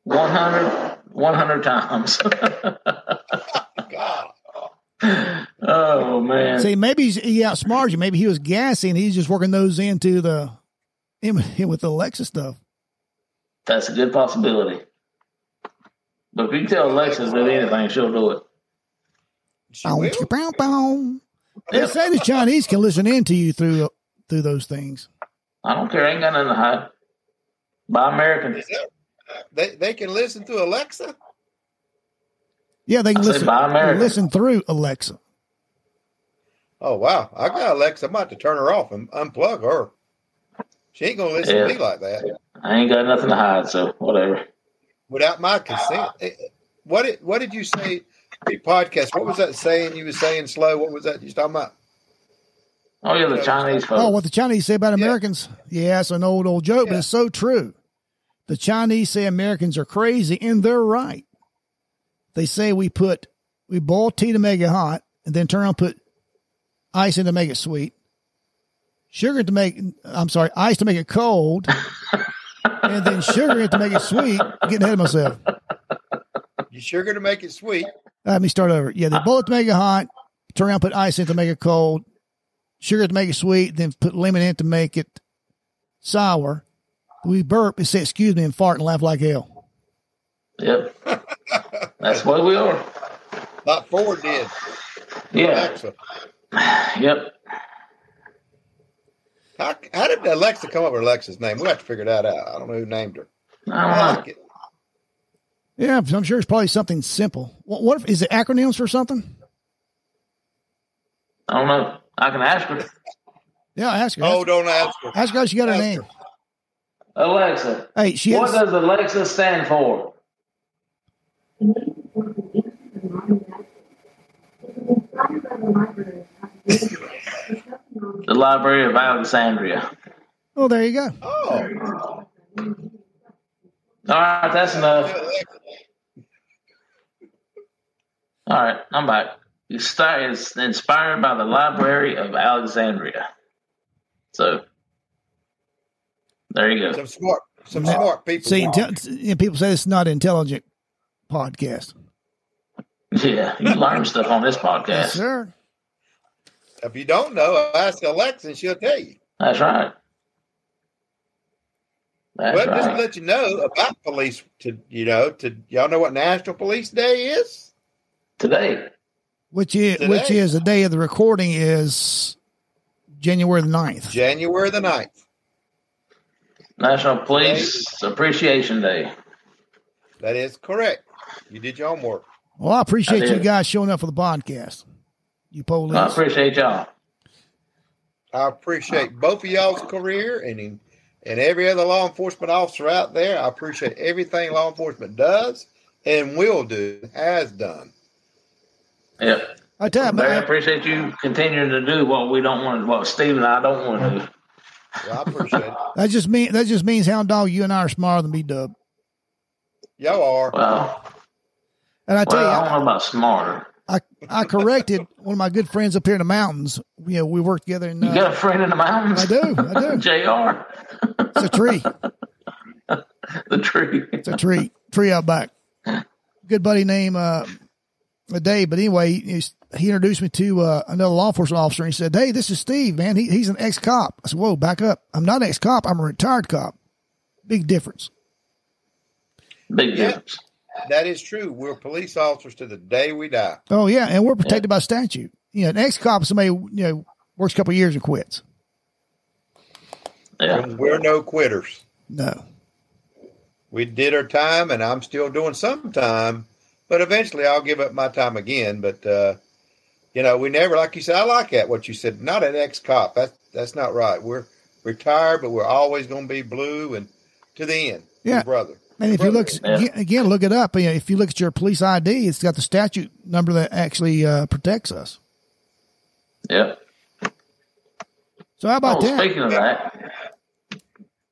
100, 100 times. God. oh, man. See, maybe he's, he outsmarted you. Maybe he was gassing. He's just working those into the in, in with the Alexa stuff. That's a good possibility. But if you tell Alexa to do anything, she'll do it. She Bow, will? chicka, bow, bow. They Yeah. say the Chinese can listen in to you through through those things. I don't care. I ain't got nothing to hide. Buy American. They they can listen to Alexa. Yeah, they can I listen buy American. listen through Alexa. Oh wow, I got Alexa. I'm about to turn her off and unplug her. She ain't gonna listen Yeah. to me like that I ain't got nothing to hide, so whatever. without my consent. Eh, What did what did you say? The podcast. What was that saying you were saying slow? What was that you was talking about? Oh yeah, the Chinese folks. Oh, what the Chinese say about Yeah. Americans? Yeah, it's an old, old joke, but it's so true. The Chinese say Americans are crazy, and they're right. They say we put, we boil tea to make it hot, and then turn around put ice in to make it sweet, sugar to make, I'm sorry, ice to make it cold, and then sugar in to make it sweet. I'm getting ahead of myself. You sugar to make it sweet. Let me start over. Yeah, they boil it to make it hot, turn around, put ice in to make it cold, sugar to make it sweet, then put lemon in to make it sour. We burp and say excuse me and fart and laugh like hell. Yep. That's what we are. Not Ford did. Yeah. Alexa. Yep. How, how did Alexa come up with Alexa's name? We have to figure that out. I don't know who named her. I I don't know. like it. Yeah, I'm sure it's probably something simple. What, what if, is it acronyms for something? I don't know. I can ask her. Yeah, ask her. Oh, Ask, don't ask her. ask her how she got her ask name. her. Alexa, Hey, she what has, does Alexa stand for? The Library of Alexandria. oh, there you go. Oh, All right, that's enough. All right, I'm back. You start is inspired by the Library of Alexandria. So there you go. some smart, some smart people. See, intel- and people say it's not intelligent podcast. Yeah, you learn stuff on this Yes, podcast. sir. if you don't know, ask Alexa and she'll tell you. That's right. That's well, just to let you know about police. To you know, to y'all know what National Police Day is? Today, Which is Today. which is the day of the recording is January the 9th. January the 9th. National Police Appreciation Day. That is correct. You did your homework. Well, I appreciate I you guys showing up for the podcast. You police. I appreciate y'all. I appreciate both of y'all's career and and every other law enforcement officer out there. I appreciate everything law enforcement does and will do, has done. Yep. I tell you, Barry, I appreciate you continuing to do what we don't want, what Steve and I don't want to do. Well, I appreciate it. that just mean that just means hound dog. You and I are smarter than B Dub. Y'all are. Well, And I tell well, I you, don't know about smarter. I, I corrected one of my good friends up here in the mountains. You know, we work together in. You Uh, got a friend in the mountains? I do, I do. Jr. It's a tree. the tree. It's a tree. Tree out back. Good buddy named uh, Dave. But anyway, he, he introduced me to uh, another law enforcement officer. And he said, "Hey, this is Steve, man. He, he's an ex cop." I said, "Whoa, back up. I'm not an ex cop. I'm a retired cop. Big difference." Big difference. That is true. We're police officers to the day we die. Oh yeah, and we're protected by statute. You know, an ex cop somebody you know works a couple of years and quits. Yeah. And we're no quitters. No, We did our time, and I'm still doing some time, but eventually I'll give up my time again. But uh, you know, we never, like you said, I like that what you said. Not an ex cop. That's that's not right. We're retired, but we're always going to be blue and to the end. Yeah. Brother. And if you look Yeah. again, look it up. You know, if you look at your police ID, it's got the statute number that actually uh, protects us. Yep. So how about Oh, that? speaking of that,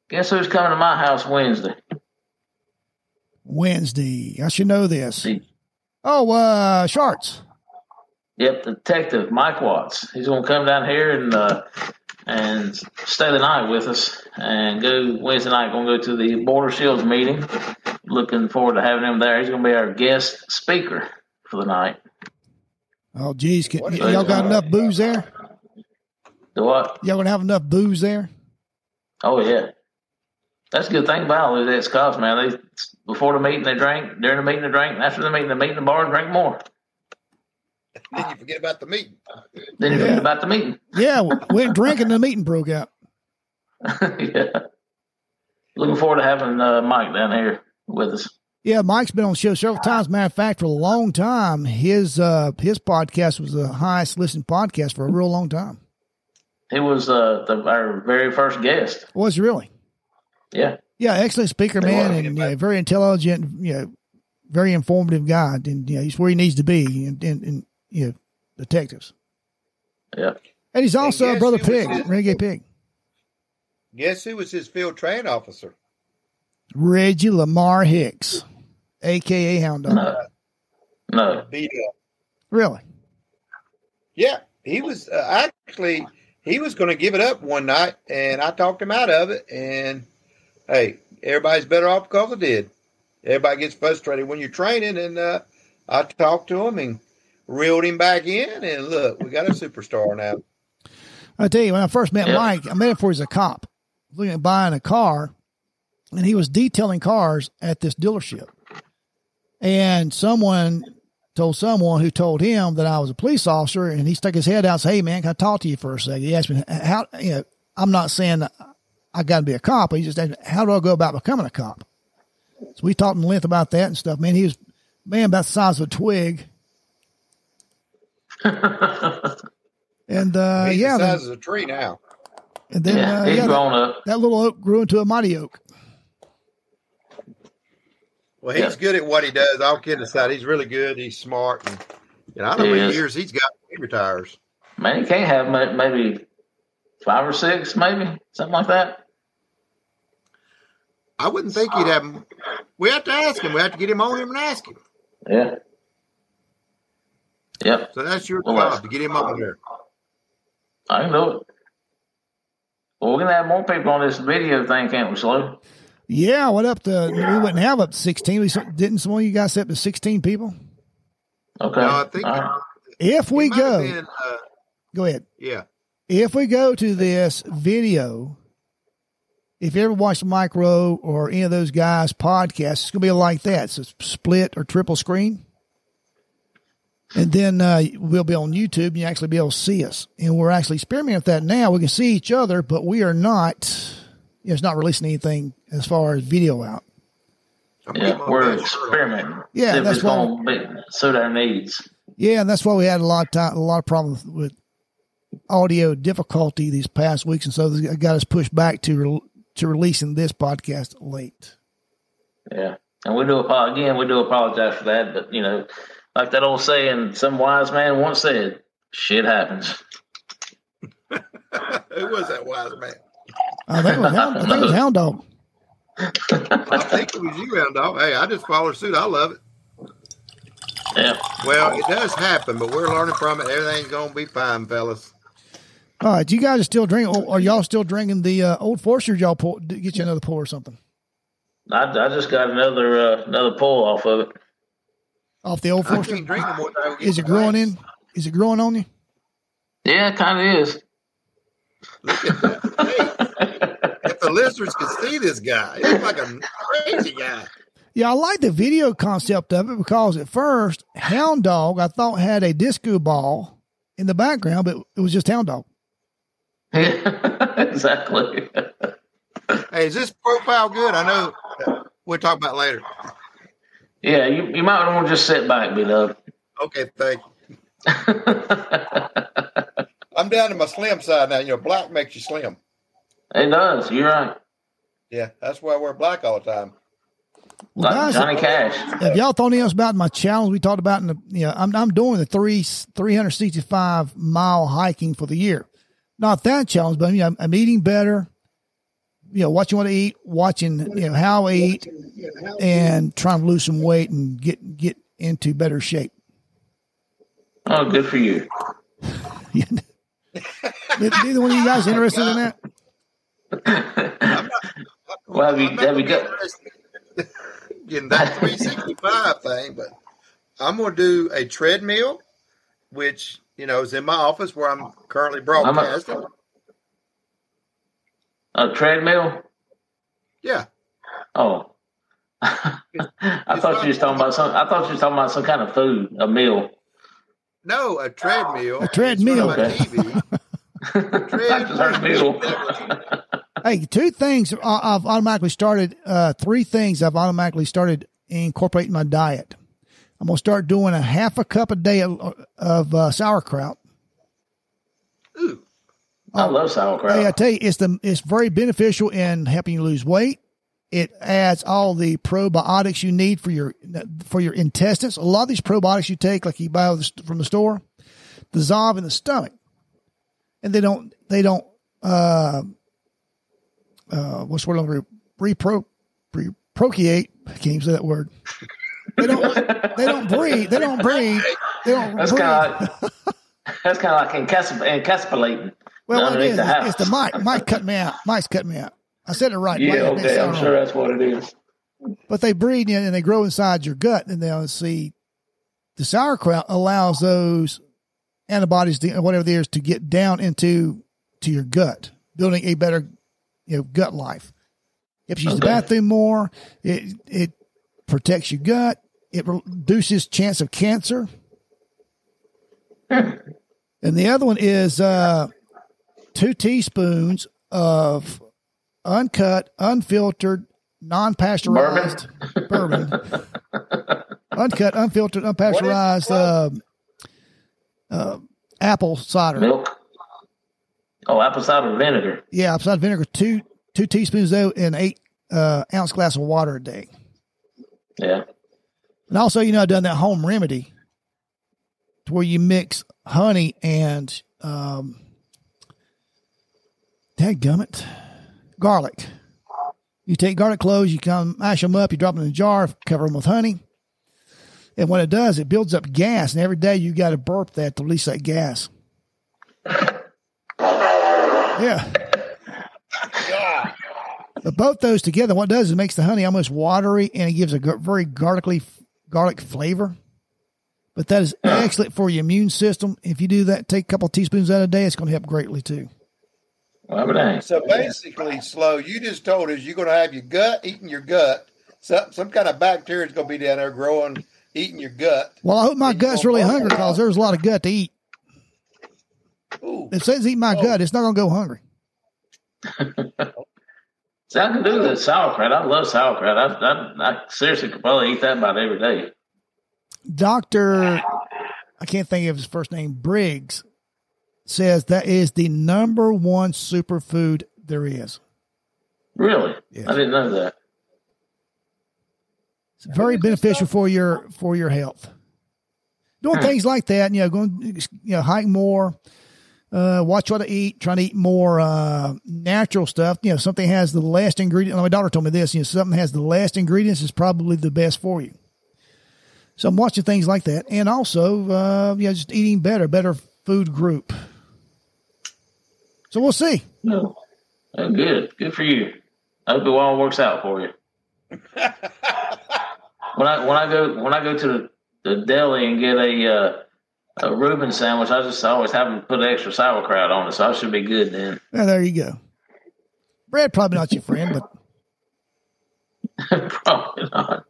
guess who's coming to my house Wednesday? Wednesday. I should know this. Oh, uh, Sharts. Yep, Detective Mike Watts. He's going to come down here and uh, and stay the night with us, and go Wednesday night. Going to go to the Border Shields meeting. Looking forward to having him there. He's going to be our guest speaker for the night. Oh, geez. Can, What is y'all got enough booze there? Do what? Y'all gonna have enough booze there? Oh yeah, that's a good thing about all these ex cops, man. They before the meeting they drank, during the meeting they drank, after the meeting they meet in the bar and drink more. Then you forget about the meeting. Then you Yeah. forget about the meeting. Yeah, we went drinking. The meeting broke out. yeah. Looking forward to having uh, Mike down here with us. Yeah, Mike's been on the show several times. Matter of fact, for a long time, his uh, his podcast was the highest listened podcast for a real long time. He was uh, the, our very first guest. Was really? Yeah. Yeah, excellent speaker, man, and yeah, very intelligent. You know, very informative guy, and you know, he's where he needs to be, and and, and you know, detectives. Yeah. And he's also a brother pig, his- renegade pig, Guess who was his field train officer? Reggie Lamar Hicks, aka Hound Dog. No. No. Beat up. Really? Yeah, he was uh, actually he was going to give it up one night, and I talked him out of it. And hey, everybody's better off because I did. Everybody gets frustrated when you're training, and uh, I talked to him and reeled him back in. And look, we got a superstar now. I tell you, when I first met Yeah. Mike, I met him before he was a cop, looking at buying a car, and he was detailing cars at this dealership. And someone told someone who told him that I was a police officer, and he stuck his head out and said, Hey, man, can I talk to you for a second? He asked me, How, you know, I'm not saying I got to be a cop, but he just asked me, How do I go about becoming a cop? So we talked in length about that and stuff. Man, he was, man, about the size of a twig. And, uh, He's yeah, the then, size of a tree now. and then, Yeah. uh, He's yeah, that- grown up. that little oak grew into a mighty oak. Well, he's Yeah. good at what he does. All kidding aside, he's really good. He's smart, and you know, I don't know how many years he's got. He retires. Man, he can't have maybe five or six, maybe something like that. I wouldn't think he'd have. him. We have to ask him. We have to get him on him and ask him. Yeah. Yep. So that's your Well, job to get him on there. I can do it. Well, we're gonna have more people on this video thing, can't we, Slow? Yeah, what up to we wouldn't have up to sixteen. We didn't some of you guys set up to sixteen people. Okay. No, I think All right. If we He might have go, been, uh, go ahead. yeah. If we go to this video, if you ever watch the Micro or any of those guys' podcasts, it's gonna be like that. It's a split or triple screen. And then uh, we'll be on YouTube and you actually be able to see us. And we're actually experimenting with that now. We can see each other, but we are not, you know, it's not releasing anything as far as video out. I'm gonna get Yeah, we're best shirt experimenting. Yeah, that's why- gonna be, suit our needs. Yeah, and that's why we had a lot of time, a lot of problems with audio difficulty these past weeks, and so it got us pushed back to re- to releasing this podcast late. Yeah, and we do apo- again. We do apologize for that, but you know, like that old saying, some wise man once said, "Shit happens." Who was that wise man? I think it was Hound, I think it was Hound Dog. I think it was you, Round Dog. Hey, I just followed suit. I love it. Yeah, Well, it does happen, but we're learning from it. Everything's gonna be fine, fellas. All right, you guys are still drinking. Are y'all still drinking the uh, Old Forester? Y'all pull, get you another pull or something I, I just got another uh, another pull off of it. Off the Old I Forester? can't drink no more. till I get Is it my growing in? Is it growing on you? Yeah, it kind of is. Look at that. Hey, if the listeners could see this guy, he's like a crazy guy. Yeah, I like the video concept of it because at first, Hound Dog I thought had a disco ball in the background, but it was just Hound Dog. exactly. Hey, is this profile good? I know we'll talk about it later. Yeah, you, you might want to just sit back, B Dub. Okay, thank you. I'm down to my slim side now. You know, black makes you slim. it does. You're right. Yeah, that's why I wear black all the time. Well, Like guys, Johnny Cash. have y'all thought anything else about my challenge we talked about in the? You know, I'm I'm doing the three 365 mile hiking for the year. Not that challenge, but you know, I'm, I'm eating better. You know, watching what you want to eat, watching you know how I eat, and trying to lose some weight and get get into better shape. Oh, good for you. Neither one of you guys interested in that? Well, have you, I'm not have you gonna got? be interested in that 365 thing, but I'm going to do a treadmill, which you know is in my office where I'm currently broadcasting. A treadmill? Yeah, Oh. I thought you was talking about some. I thought you was talking about some kind of food, a meal. no, a treadmill. A treadmill. It's on TV. I just heard meal. Hey, two things I- I've automatically started. Uh, three things I've automatically started incorporating my diet. I'm gonna start doing a half a cup a day of, of uh, sauerkraut. Ooh. I love sauerkraut. Hey, I tell you, it's the it's very beneficial in helping you lose weight. It adds all the probiotics you need for your for your intestines. A lot of these probiotics you take, like you buy from the store, dissolve in the stomach, and they don't they don't uh uh what's the word repro re, procreate. I can't even say that word. They don't they don't breathe. They don't breathe. They don't. That's kind of like, that's kind of like encapsulating. Well, what it is, the it's the mic. Mike cut me out. Mike's cut me out. I said it right. Yeah, okay. I'm sure that's what it is. But they breed in and they grow inside your gut, and they'll see the sauerkraut allows those antibodies, to, whatever there is, to get down into to your gut, building a better, you know, gut life. If you use okay. the bathroom more, it it protects your gut. It reduces chance of cancer. and the other one is uh, two teaspoons of uncut, unfiltered, non-pasteurized bourbon, bourbon. uncut, unfiltered, unpasteurized uh, uh, apple cider milk. Oh, apple cider vinegar. Yeah, apple cider vinegar. Two two teaspoons though in eight uh, ounce glass of water a day. Yeah. And also, you know, I've done that home remedy to where you mix honey and um, gummit, garlic. You take garlic cloves, you come mash them up, you drop them in a jar, cover them with honey. And what it does, it builds up gas, and every day you got to burp that to release that gas. Yeah. But both those together, what it does is it makes the honey almost watery, and it gives a very garlicly garlic flavor. But that is excellent for your immune system. If you do that, take a couple teaspoons out a day, it's going to help greatly too. So basically, slow. You just told us you're going to have your gut eating your gut. Some some kind of bacteria is going to be down there growing, eating your gut. Well, I hope my gut's really hungry because there's a lot of gut to eat. Ooh. If it says eat my oh. gut, it's not going to go hungry. See, I can do the sauerkraut. I love sauerkraut. I, I, I seriously could probably eat that about every day. Doctor, I can't think of his first name, Briggs, says that is the number one superfood there is. Really? Yes. I didn't know that. It's very beneficial for your for your health. Doing hmm. things like that, you know, going you know, hike more, uh, watch what I eat, trying to eat more uh, natural stuff. You know, something has the last ingredient. My daughter told me this. You know, something has the last ingredients is probably the best for you. So I'm watching things like that, and also, uh, know, just eating better, better food group. So we'll see. No. Oh, good. Good for you. I hope it all works out for you. when I when I go when I go to the, the deli and get a uh, a Reuben sandwich, I just always have them put extra sauerkraut on it, so I should be good then. Yeah, there you go. Brad probably not your friend, but probably not.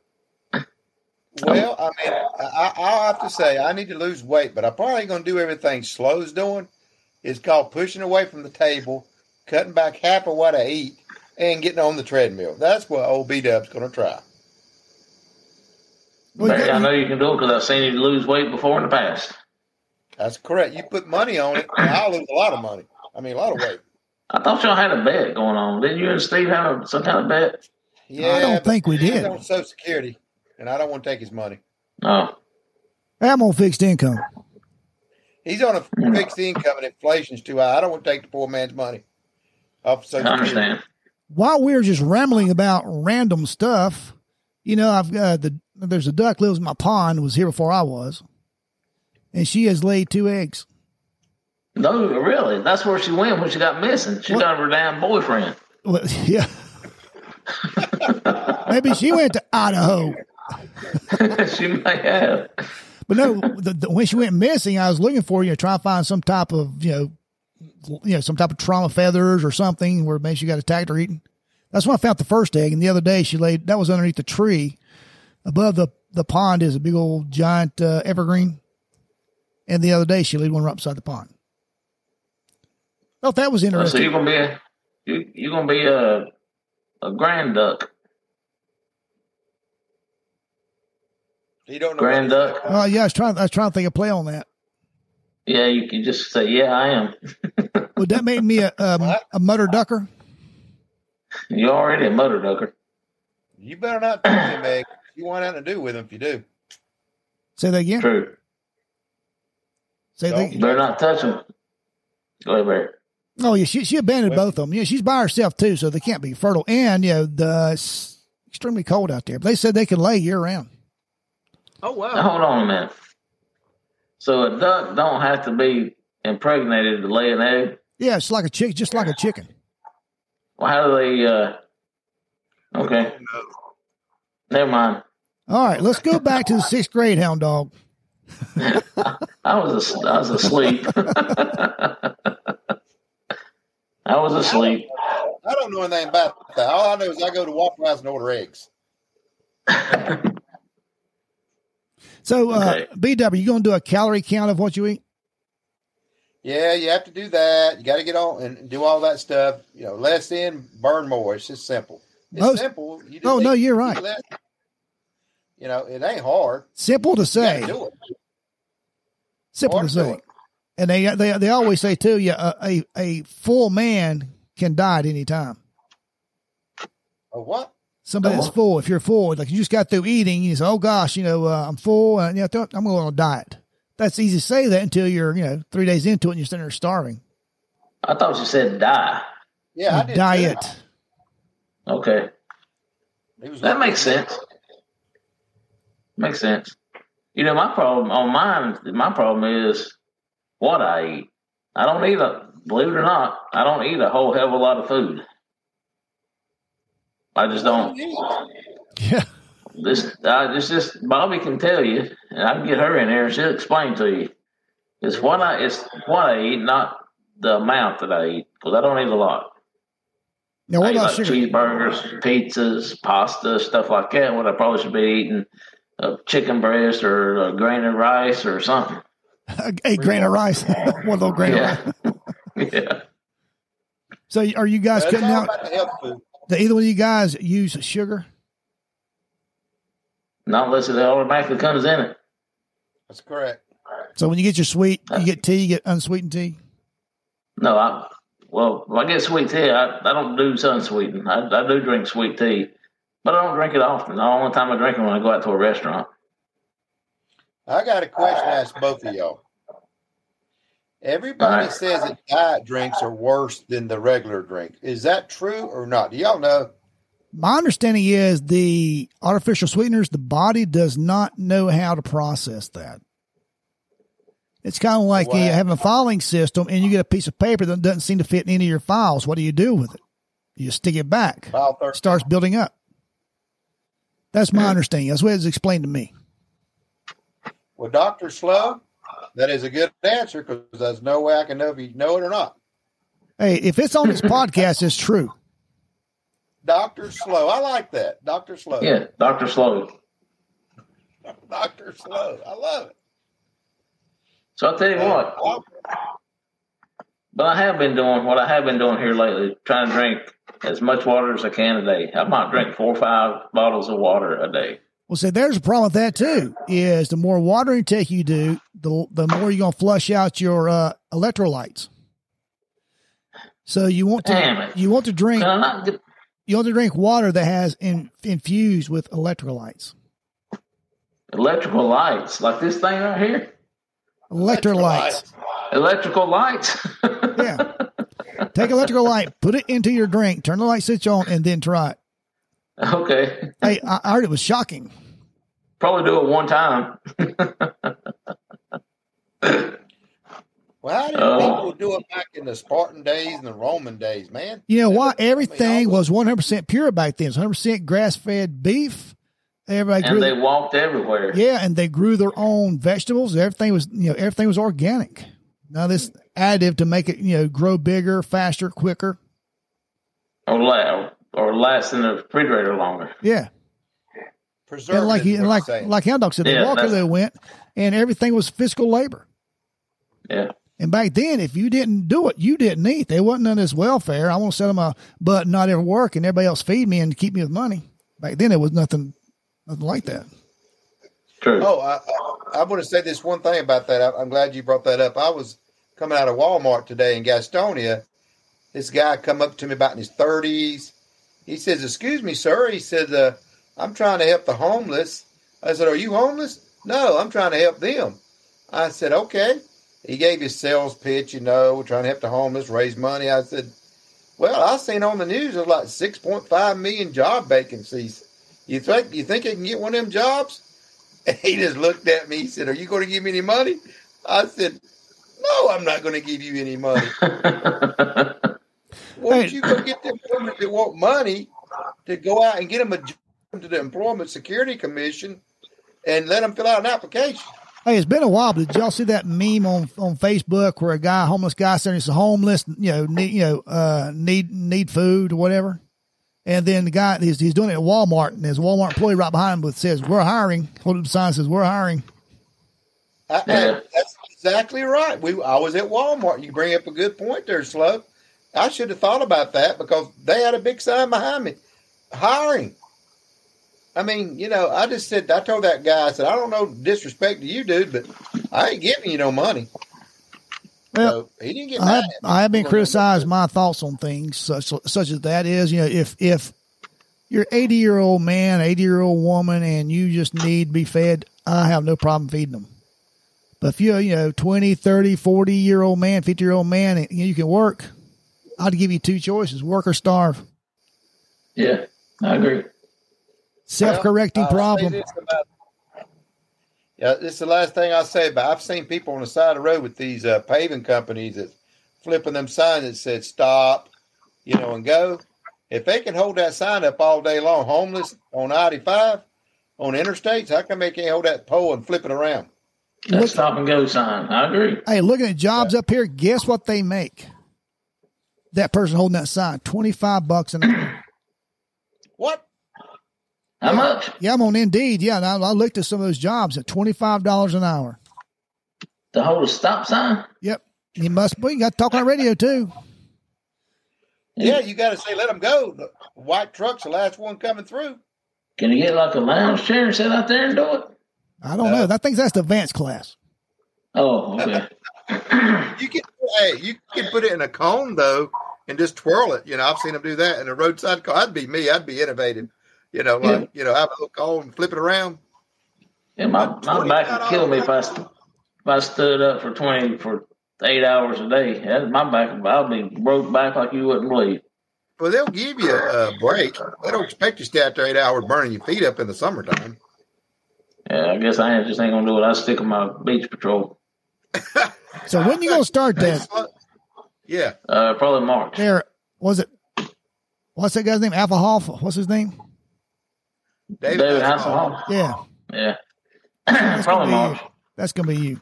Well, I mean, I, I'll have to say I need to lose weight, but I probably ain't gonna do everything Slow's doing is called pushing away from the table, cutting back half of what I eat, and getting on the treadmill. That's what old B Dub's going to try. Well, I know you can do it because I've seen you lose weight before in the past. That's correct. You put money on it, and I'll lose a lot of money. I mean, a lot of weight. I thought y'all had a bet going on. Didn't you and Steve have some kind of bet? Yeah, I don't think we did. on Social Security, and I don't want to take his money. Oh, I'm on fixed income. He's on a hmm. fixed income and inflation's too high. I don't want to take the poor man's money. Off I understand. While we are just rambling about random stuff, you know, I've got the there's a duck lives in my pond was here before I was, and she has laid two eggs. No, really, that's where she went when she got missing. She what? got her damn boyfriend. Well, yeah. Maybe she went to Idaho. she may have. But no, the, the, when she went missing, I was looking for you know trying to find some type of you know you know some type of trauma feathers or something where maybe she got attacked or eaten. That's when I found the first egg, and the other day she laid that was underneath the tree. Above the the pond is a big old giant uh, evergreen, and the other day she laid one right beside the pond. Well, that was interesting. So you're gonna be a you, you're gonna be a a grand duck. You don't know. Grand what duck. Oh yeah, I was trying. I was trying to think of play on that. Yeah, you can just say, "Yeah, I am." Would that make me a a, a mutter ducker? You're already a motor ducker. You better not touch him, Meg. You want nothing to do with him if you do. Say that again. True. Say that. Better not touch them. Go ahead, Barry. Oh yeah, she she abandoned Well- both of them. Yeah, she's by herself too, so they can't be fertile. And you know, the it's extremely cold out there. But they said they can lay year round. Oh Now, wow. hold on a minute. So a duck don't have to be impregnated to lay an egg. Yeah, it's like a chick, just like a chicken. Well, how do they? uh Okay, never mind. All right, let's go back to the sixth grade hound dog. I was as- I was asleep. I was asleep. I don't know anything about that. All I know is I go to Waffle House and order eggs. So, uh, BW, you gonna do a calorie count of what you eat? Yeah, you have to do that. You got to get on and do all that stuff. You know, less in, burn more. It's just simple. It's Most- simple. You Oh, no, you're right. less. You know, it ain't hard. Simple to say. do it. Simple to Hard to say. it. And they they they always say too, yeah, a, a a full man can die at any time. A what? Somebody that's Uh-huh. full, if you're full, like you just got through eating, you say, "Oh gosh, you know, uh, I'm full, and you know, I'm going on a diet." That's easy to say that until you're, you know, three days into it and you're sitting there starving. I thought you said die. Yeah, I A did. diet. too. Okay, that makes sense. Makes sense. You know, my problem on mine. My problem is what I eat. I don't eat a. Believe it or not, I don't eat a whole hell of a lot of food. I just don't. Yeah. This, I just, just Bobby can tell you, and I can get her in there, and she'll explain to you. It's what I, it's what I eat, not the amount that I eat, because I don't eat a lot. Now, I what eat about like sugar? cheeseburgers, pizzas, pasta, stuff like that. What I probably should be eating, a chicken breast or a grain of rice or something. A, a grain of rice, one little grain of rice. Yeah, yeah. So, are you guys That's cutting all out? About the health food. Do either one of you guys use sugar? Not unless it automatically comes in it. That's correct. So, when you get your sweet, you get tea, you get unsweetened tea. No, I well, if I get sweet tea, I, I don't do unsweetened. I, I do drink sweet tea, but I don't drink it often. The only time I drink it when I go out to a restaurant. I got a question to ask both of y'all. Everybody says that diet drinks are worse than the regular drink. Is that true or not? Do y'all know? My understanding is the artificial sweeteners, the body does not know how to process that. It's kind of like Wow. you have a filing system and you get a piece of paper that doesn't seem to fit in any of your files. What do you do with it? You stick it back. It starts building up. That's my understanding. That's what it's explained to me. Well, Dr. Slow, that is a good answer because there's no way I can know if you know it or not. Hey, if it's on this podcast, it's true. Dr. Slow. I like that. Dr. Slow. Yeah, Doctor Slow. Dr. Slow. I love it. So I'll tell you what. But I have been doing what I have been doing here lately, trying to drink as much water as I can a day. I might drink four or five bottles of water a day. Well, see, there's a problem with that too. Is the more water intake you do, the the more you're gonna flush out your uh, electrolytes. So you want to you want to drink Can I not get, you want to drink water that has in, infused with electrolytes. electrical lights like this thing right here? Electrolytes. Electrical lights? Yeah. Take electrical light, put it into your drink, turn the light switch on, and then try it. okay. Hey, I, I heard it was shocking. Probably do it one time. Well, how did Oh. people do it back in the Spartan days and the Roman days, man? You know why? Everything was 100% pure back then. It 100% grass fed beef. Everybody grew. And they walked everywhere. Yeah, and they grew their own vegetables. Everything was, you know, everything was organic. Now this additive to make it, you know, grow bigger, faster, quicker. Oh, la- or last in the refrigerator longer. Yeah, Preservatives, and like he, and like like Hound Dog said, the Yeah, Walker that's- they went, and everything was physical labor. Yeah. And back then, if you didn't do it, you didn't eat. There wasn't none this welfare. I want to sell them a butt not ever work, and everybody else feed me and keep me with money. Back then, it was nothing, nothing like that. True. Oh, I, I want to say this one thing about that. I, I'm glad you brought that up. I was coming out of Walmart today in Gastonia. This guy come up to me about in his 30s. He says, "Excuse me, sir." He said, uh, "I'm trying to help the homeless." I said, "Are you homeless?" No, I'm trying to help them. I said, "Okay." He gave his sales pitch, you know, we're trying to help the homeless, raise money. I said, "Well, I seen on the news there's like 6.5 million job vacancies. You think you think you can get one of them jobs?" He just looked at me. He said, "Are you going to give me any money?" I said, "No, I'm not going to give you any money." Why don't you go get them women that want money to go out and get them a job to the Employment Security Commission and let them fill out an application? Hey, it's been a while, but did y'all see that meme on, on Facebook where a guy, homeless guy, said he's a homeless, you know, need you know, uh, need need food or whatever, and then the guy he's, he's doing it at Walmart, and there's a Walmart employee right behind him that says, "We're hiring." Hold up the sign says, "We're hiring." I, I- that's exactly right. We I was at Walmart. You bring up a good point there, Slow. I should have thought about that because they had a big sign behind me, hiring. I mean, you know, I just said I told that guy I said I don't know disrespect to you, dude, but I ain't giving you no money. Well, so he didn't get I mad. have. I have been criticized my thoughts on things such such as that is you know if if you're 80 year old man 80 year old woman and you just need to be fed I have no problem feeding them but if you're you know 20 30 40 year old man 50 year old man and you can work I'd give you two choices work or starve yeah, I agree. self correcting I'll problem this about- yeah, this is the last thing I'll say about. I've seen people on the side of the road with these uh, paving companies that flipping them signs that said "stop," you know, and go. If they can hold that sign up all day long, homeless on I five, on interstates, how come they can't hold that pole and flip it around? That Look- stop and go sign. I agree. hey looking at jobs up here guess what they make that person holding that sign 25 bucks an hour What? How much? yeah I'm on Indeed yeah and I, I looked at some of those jobs at $25 an hour To hold a stop sign? Yep. You must be. You got to talk on radio too. Yeah, you got to say let them go. The white truck's the last one coming through. Can you get like a lounge chair and sit out there and do it? I don't know. Uh, I think that's the advanced class. Oh, okay. You can, hey, you can put it in a cone though, and just twirl it. You know, I've seen them do that in a roadside car. I'd be me. I'd be innovative. You know, like you know, have a little cone and flip it around. Yeah, my, my back would kill me if I, if I stood up for 20, for eight hours a day. That, my back, I'll be broke back like you wouldn't believe. Well, they'll give you a break. They don't expect you to stay out there eight hours burning your feet up in the summertime. Yeah, I guess I just ain't gonna do it. I stick with my beach patrol. So when you gonna start that? Yeah, Uh, probably March. There was it. What's that guy's name? Alpha Hoff. What's his name? David, David Hasselhoff. Hasselhoff. Yeah, Yeah. that's probably gonna be March. you. That's gonna be you.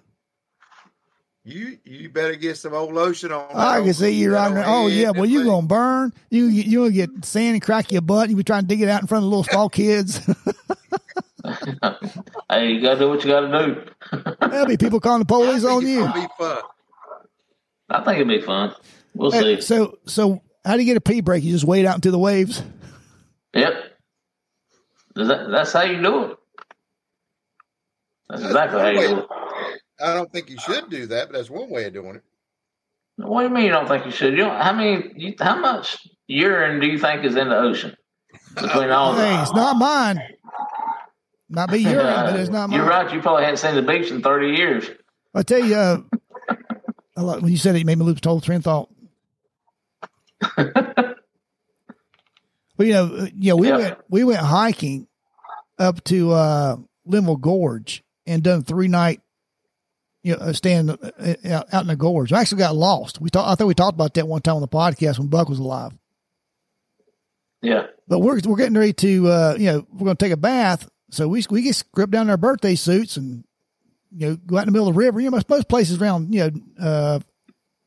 You you better get some old lotion on. I can see you right there. there. Oh yeah. Well, you gonna burn. You you gonna get sand and crack your butt. You be trying to dig it out in front of the little small kids. Hey, you gotta do what you gotta do. There'll be people calling the police on you. Be fun. I think it'd be fun. We'll Hey, see. so so how do you get a pee break? You just wade out into the waves. Yep. Is that, that's how you do it. That's exactly how you do it. I don't think you should do that, but that's one way of doing it. What do you mean you don't think you should? You don't, how many? You, how much urine do you think is in the ocean between all the? Hey, it's not mine. Might be urine, Uh, but it's not. You're right. You probably hadn't seen the beach in thirty years. I tell you, uh, I like- when you said it, it made me lose total train of thought. Well, you know, uh, you know, we Yeah. went we went hiking up to uh, Linville Gorge and done three night, you know, uh, stand uh, out, out in the gorge. I actually got lost. We talked. I think we talked about that one time on the podcast when Buck was alive. Yeah. But we're we're getting ready to, uh, you know, we're going to take a bath. So we we get stripped down in our birthday suits and you know go out in the middle of the river. You know, most, places around, you know, uh,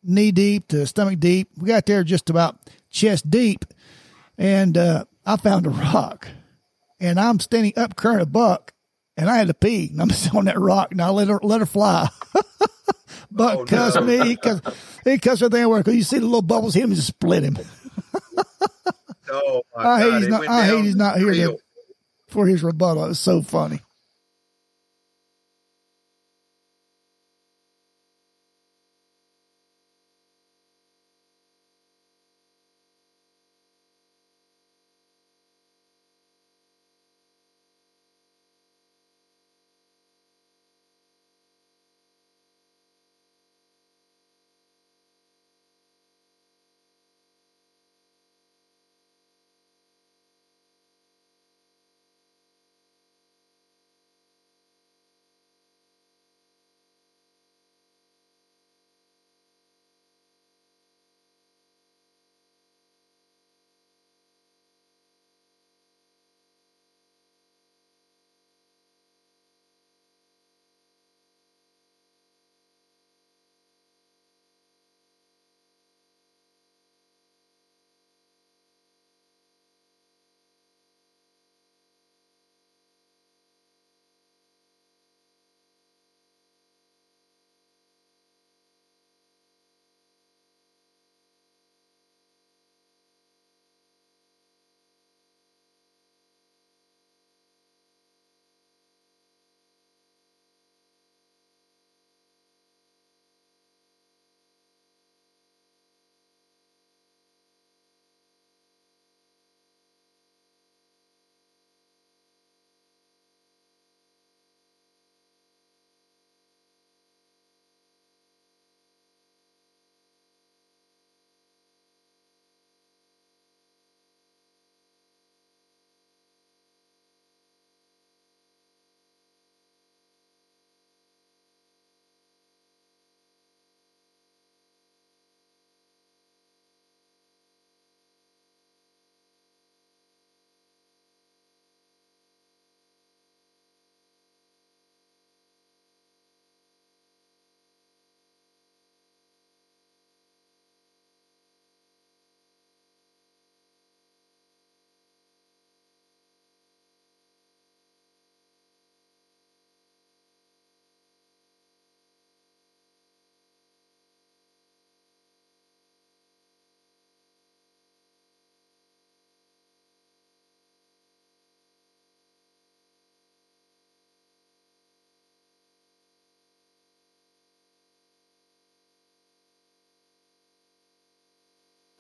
knee deep to stomach deep. We got there just about chest deep, and uh, I found a rock, and I'm standing up current a buck, and I had to pee, and I'm on that rock, and I let her let her fly. Buck Oh, cussed no. me because he cussed everything everywhere because you see the little bubbles hit him and just split him. Oh, my I hate God, he's not- I hate he's not here for his rebuttal. It was so funny.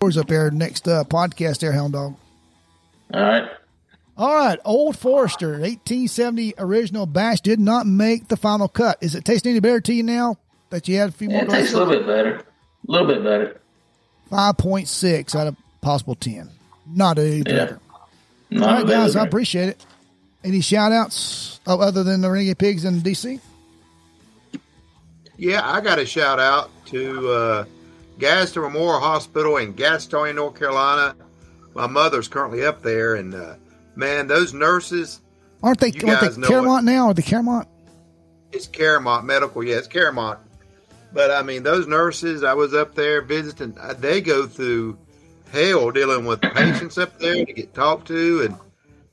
Yours up there next uh, podcast there, Hound Dog. All right. All right, Old Forester, 1870 original batch did not make the final cut. Is it tasting any better to you now that you had a few Yeah, more? it tastes a little bit better. A little bit better. Five point six out of possible ten. Not any better. Not All right, better, guys, I appreciate it. Any shout outs oh, other than the Renegade Pigs in DC? Yeah, I got a shout out to uh, Gaston Memorial Hospital in Gastonia, North Carolina. My mother's currently up there, and uh, man, those nurses, Aren't they? You Aren't guys they know now? Or the Claremont? it's CaroMont Medical. Yeah, it's CaroMont. But I mean, those nurses, I was up there visiting, uh, they go through hell dealing with patients up there to get talked to. And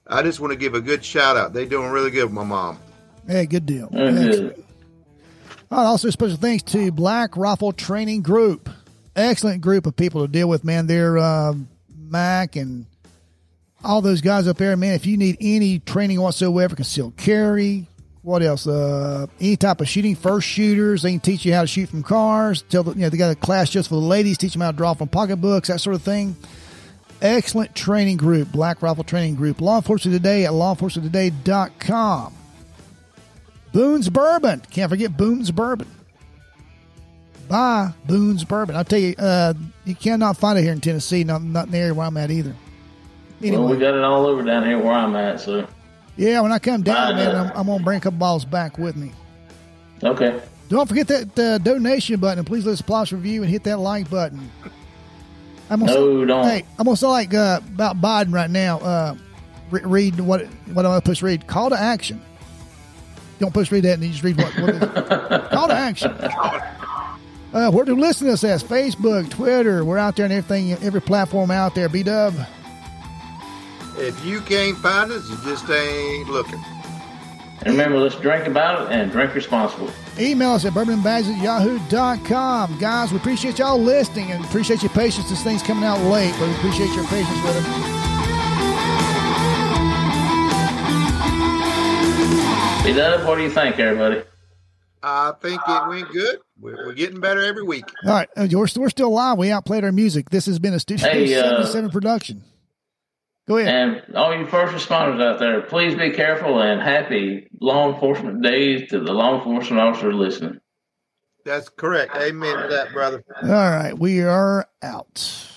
I just want to give a good shout out. They're doing really good with my mom. Hey, good deal. That's Excellent. good. All right, also special thanks to Black Rifle Training Group. Excellent group of people to deal with, man. They're uh, Mac and all those guys up there, man. If you need any training whatsoever, concealed carry, what else? Uh, any type of shooting, first shooters, they can teach you how to shoot from cars. Tell the, you know they got a class just for the ladies, teach them how to draw from pocketbooks, that sort of thing. Excellent training group, Black Rifle Training Group. Law Enforcement Today at lawenforcementtoday.com. Boone's Bourbon. Can't forget Boone's Bourbon. Buy Boone's Bourbon. I'll tell you, uh, you cannot find it here in Tennessee, not, not in the area where I'm at either. Anyway, Well, we got it all over down here where I'm at. So yeah, when I come down, man. I'm, I'm going to bring a couple bottles back with me. okay. Don't forget that uh, donation button. And please let us plus review and hit that like button. I'm gonna No, don't. Hey, I'm gonna say like uh, about Biden right now. Uh, re- read what what I'm gonna push. Read call to action. Don't push read that, and you just read what, what is it? call to action. Uh, where to listen to us as Facebook, Twitter. We're out there and everything, every platform out there. B Dub. If you can't find us, you just ain't looking. And remember, let's drink about it and drink responsibly. Email us at bourbonbags at yahoo.com. Guys, we appreciate y'all listening and appreciate your patience. This thing's coming out late, but we appreciate your patience with it. Be done. What do you think, everybody? I think it went good. We're, we're getting better every week. All right, uh, we're, we're still live. We outplayed our music. This has been a Studio Hey, uh, 77 production. Go ahead. And all you first responders out there, please be careful and happy law enforcement days to the law enforcement officer listening. That's correct. Amen to that, brother. All right, we are out.